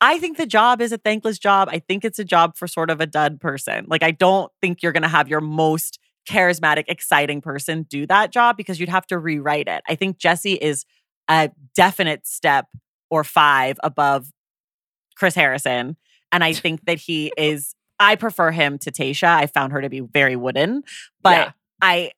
I think the job is a thankless job. I think it's a job for sort of a dud person. Like I don't think you're going to have your most charismatic, exciting person do that job because you'd have to rewrite it. I think Jesse is a definite step or five above Chris Harrison. And I think that he is, I prefer him to Tayshia. I found her to be very wooden, but Yeah. I,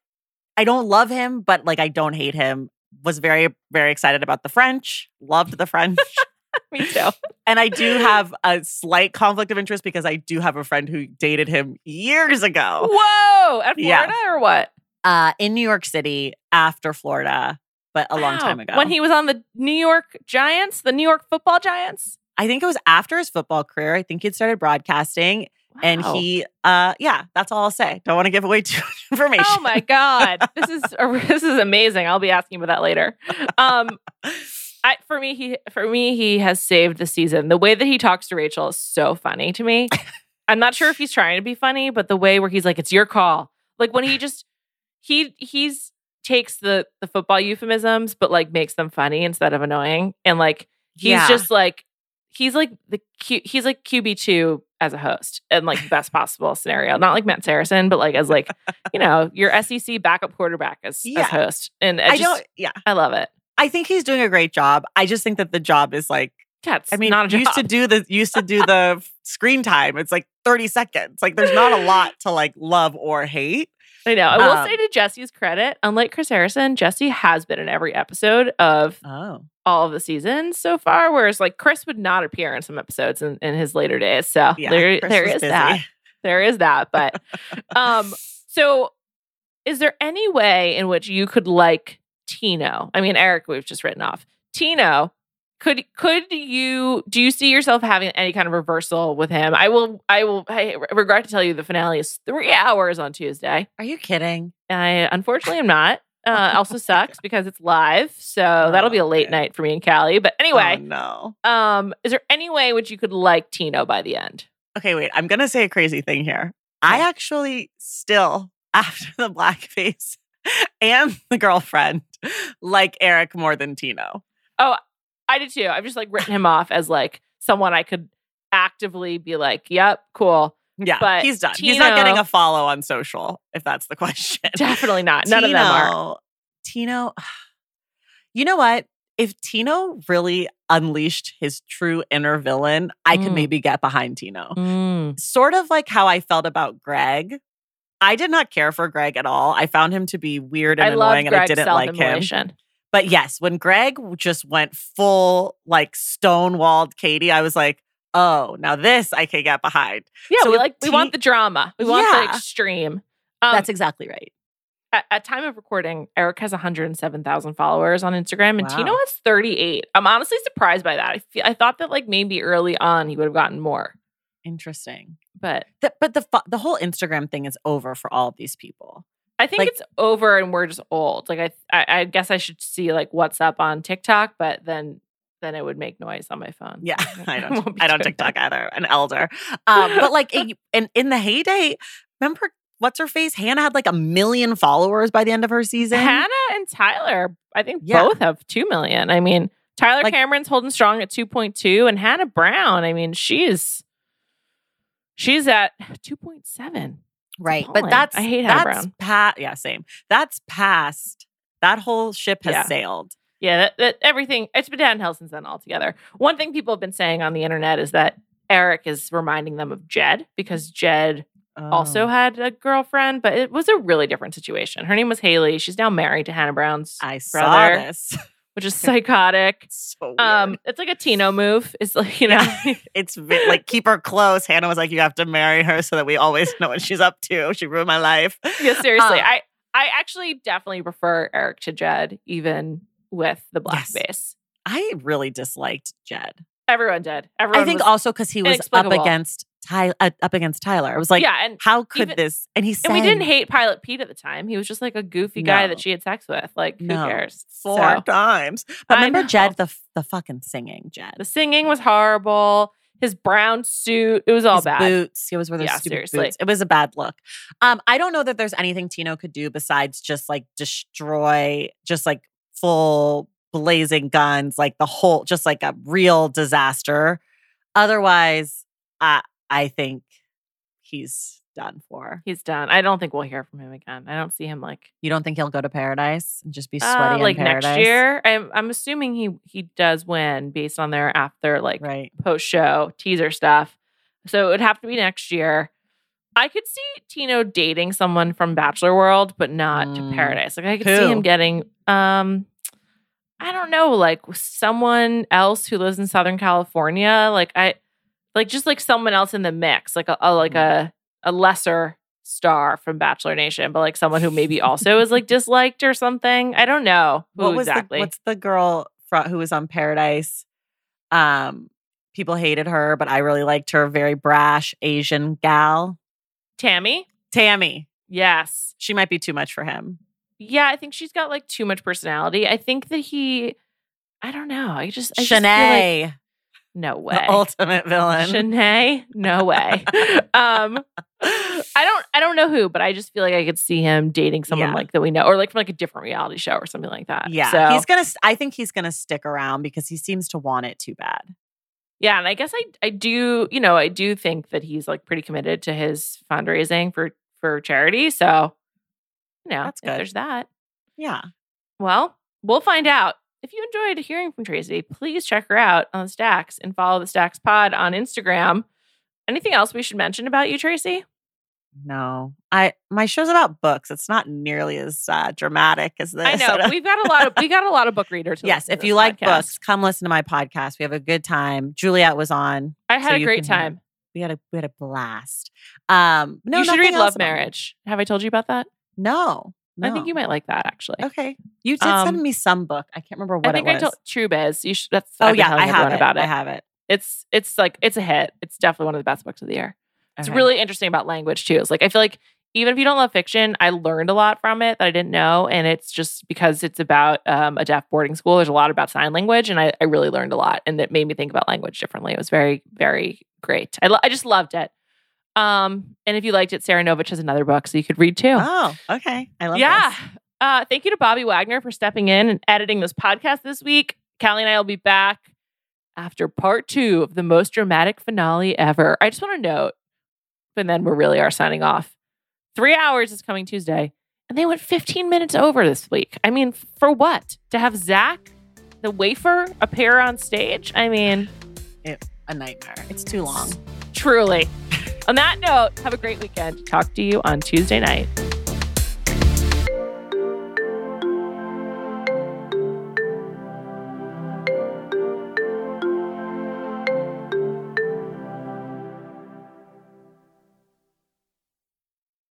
I don't love him, but like I don't hate him. Was very, very excited about the French, loved the French. *laughs* Me too. and I do have a slight conflict of interest because I do have a friend who dated him years ago Whoa! At Yeah. Florida or what? uh, in New York City after Florida, but a long time ago. When he was on the New York Giants, the New York football giants. I think it was after his football career. I think he'd started broadcasting. And he, uh, yeah, that's all I'll say. Don't want to give away *laughs* too much information. Oh my god, this *laughs* is *laughs* this is amazing. I'll be asking about that later. Um, I, for me, he for me he has saved the season. The way that he talks to Rachel is so funny to me. I'm not sure if he's trying to be funny, but the way where he's like, "It's your call," like when he just he he's takes the the football euphemisms, but like makes them funny instead of annoying, and like he's Yeah. just like he's like the Q, he's like QB two as a host and like best possible scenario. Not like Matt Saracen, but like as like you know your SEC backup quarterback as, Yeah. as host. And I, I just, don't, yeah. I love it. I think he's doing a great job. I just think that the job is like, Yeah, I mean, not a job. used to do the used to do the screen time. It's like 30 seconds. Like there's not a lot to like love or hate. I know. I will um, say to Jesse's credit, unlike Chris Harrison, Jesse has been in every episode of Oh. all of the seasons so far. Whereas like Chris would not appear in some episodes in, in his later days. So Yeah. there, Chris there busy. that. There is that. But *laughs* um, so is there any way in which you could like Tino? I mean, Eric, we've just written off. Tino, could could you do you see yourself having any kind of reversal with him? I will I will I regret to tell you the finale is three hours on Tuesday. Are you kidding? I unfortunately am not. Uh, *laughs* also sucks because it's live, so that'll be a late Oh, Okay. night for me and Callie. But Oh, anyway, no. um, is there any way which you could like Tino by the end? Okay, wait. I'm gonna say a crazy thing here. I actually still, after the blackface *laughs* and the girlfriend, like Eric more than Tino. I did too. I've just like written him off as like someone I could actively be like, "Yep, cool." Yeah, But he's done. he's not getting a follow on social, if that's the question. Definitely not. None of them are. Tino, *sighs* you know what? If Tino really unleashed his true inner villain, I could Mm. maybe get behind Tino. Mm. Sort of like how I felt about Greg. I did not care for Greg at all. I found him to be weird and I annoying, and I didn't like him. But yes, when Greg just went full like stonewalled Katie, I was like, oh, now this I can get behind. Yeah, So we like we want the drama. We want the extreme. Um, That's exactly right. at, at time of recording, Eric has 107,000 followers on Instagram, and Wow. Tino has 38. I'm honestly surprised by that. I feel, I thought that like maybe early on he would have gotten more, Interesting. but The, but the the whole Instagram thing is over for all of these people. I think Like- it's over and we're just old. Like I, I, I guess I should see like what's up on TikTok, but then then it would make noise on my phone. Yeah, *laughs* I don't. I don't TikTok that. either. An elder, um, but like in, in *laughs* in the heyday, remember what's her face? Hannah had like a million followers by the end of her season. Hannah and Tyler, I think Yeah. both have two million. I mean, Tyler Like- Cameron's holding strong at 2.2, and Hannah Brown, I mean, she's she's at 2.7. right, but that's I hate Hannah that's Brown. pa- Yeah, same. That's past. That whole ship has Yeah. sailed. Yeah, that, that everything it's been downhill since then altogether. One thing people have been saying on the internet is that Eric is reminding them of Jed because Jed also Oh. had a girlfriend, but it was a really different situation. Her name was Haley. She's now married to Hannah Brown's I saw brother, this. *laughs* which is *laughs* psychotic. so. Um, it's like a Tino move. It's like you know, it's vi- like keep her close. Hannah was like, "You have to marry her so that we always know what she's up to." She ruined my life. yeah. Seriously, Um, I I actually definitely prefer Eric to Jed, even with the black Yes. base. I really disliked Jed. Everyone did. Everyone I think also because he was up against Tyler. Uh, up against Tyler. It was like, yeah, and how could even- this? And he and we didn't hate Pilot Pete at the time. He was just like a goofy guy No. that she had sex with. Like who No. cares? four So, times. But I remember know. Jed, the the fucking singing Jed. the singing was horrible. His brown suit, it was all His bad. boots. He wore those Yeah, stupid seriously. boots. It was a bad look. Um, I don't know that there's anything Tino could do besides just like destroy, just like full blazing guns, like the whole, just like a real disaster. Otherwise, I I think he's done for. He's done. I don't think we'll hear from him again. I don't see him like You don't think he'll go to paradise and just be uh, sweaty like in paradise? next year. I'm I'm assuming he he does win based on their after like right? post show teaser stuff. So it would have to be next year. I could see Tino dating someone from Bachelor World, but not Mm. to Paradise. Like I could see him getting um I don't know, like someone else who lives in Southern California, like I, like just like someone else in the mix, like a, a like a a lesser star from Bachelor Nation, but like someone who maybe *laughs* also is like disliked or something. I don't know who what was exactly. the what's the girl fro- who was on Paradise? Um, people hated her, but I really liked her. Very brash Asian gal, Tammy? Tammy. Yes. She might be too much for him. Yeah, I think she's got like too much personality. I think that he, I don't know. I just, I just feel like- Shanae, no way. the ultimate villain. Shanae? No way. *laughs* um, I don't I don't know who, but I just feel like I could see him dating someone Yeah. like that we know, or like from like a different reality show or something like that. yeah, So he's gonna. I think he's gonna stick around because he seems to want it too bad. yeah, and I guess I I do, you know, I do think that he's like pretty committed to his fundraising for for charity. So you know, That's good. there's that. Yeah. Well, we'll find out. If you enjoyed hearing from Traci, please check her out on Stacks and follow the Stacks Pod on Instagram. Anything else we should mention about you, Traci? No, I my show's about books. It's not nearly as uh, dramatic as this. I know *laughs* we've got a lot of we got a lot of book readers. yes, if you this like podcast. books, come listen to my podcast. We have a good time. Juliet was on. I had so a great can hear. time. We had a we had a blast. Um, no, you should read Love. Marriage. Have I told you about that? No, I think you might like that actually. Okay, you did Um, send me some book. I can't remember what I think I told True Biz. You should. That's oh I've yeah, I have it. about it. I have it. It's it's like it's a hit. It's definitely one of the best books of the year. It's really interesting about language too. It's like I feel like even if you don't love fiction, I learned a lot from it that I didn't know, and it's just because it's about um, a deaf boarding school. There's a lot about sign language, and I, I really learned a lot, and it made me think about language differently. It was very very great. I lo- I just loved it. Um, and if you liked it, Sara Nović has another book, so you could read too. Oh, okay. I love yeah. this. Uh, thank you to Bobby Wagner for stepping in and editing this podcast this week. Callie and I will be back after part two of the most dramatic finale ever. I just want to note, and then we really are signing off. Three hours is coming Tuesday, and they went 15 minutes over this week. I mean, for what? To have Zach, the wafer, appear on stage? I mean, it, A nightmare. It's too long. truly. On that note, have a great weekend. Talk to you on Tuesday night.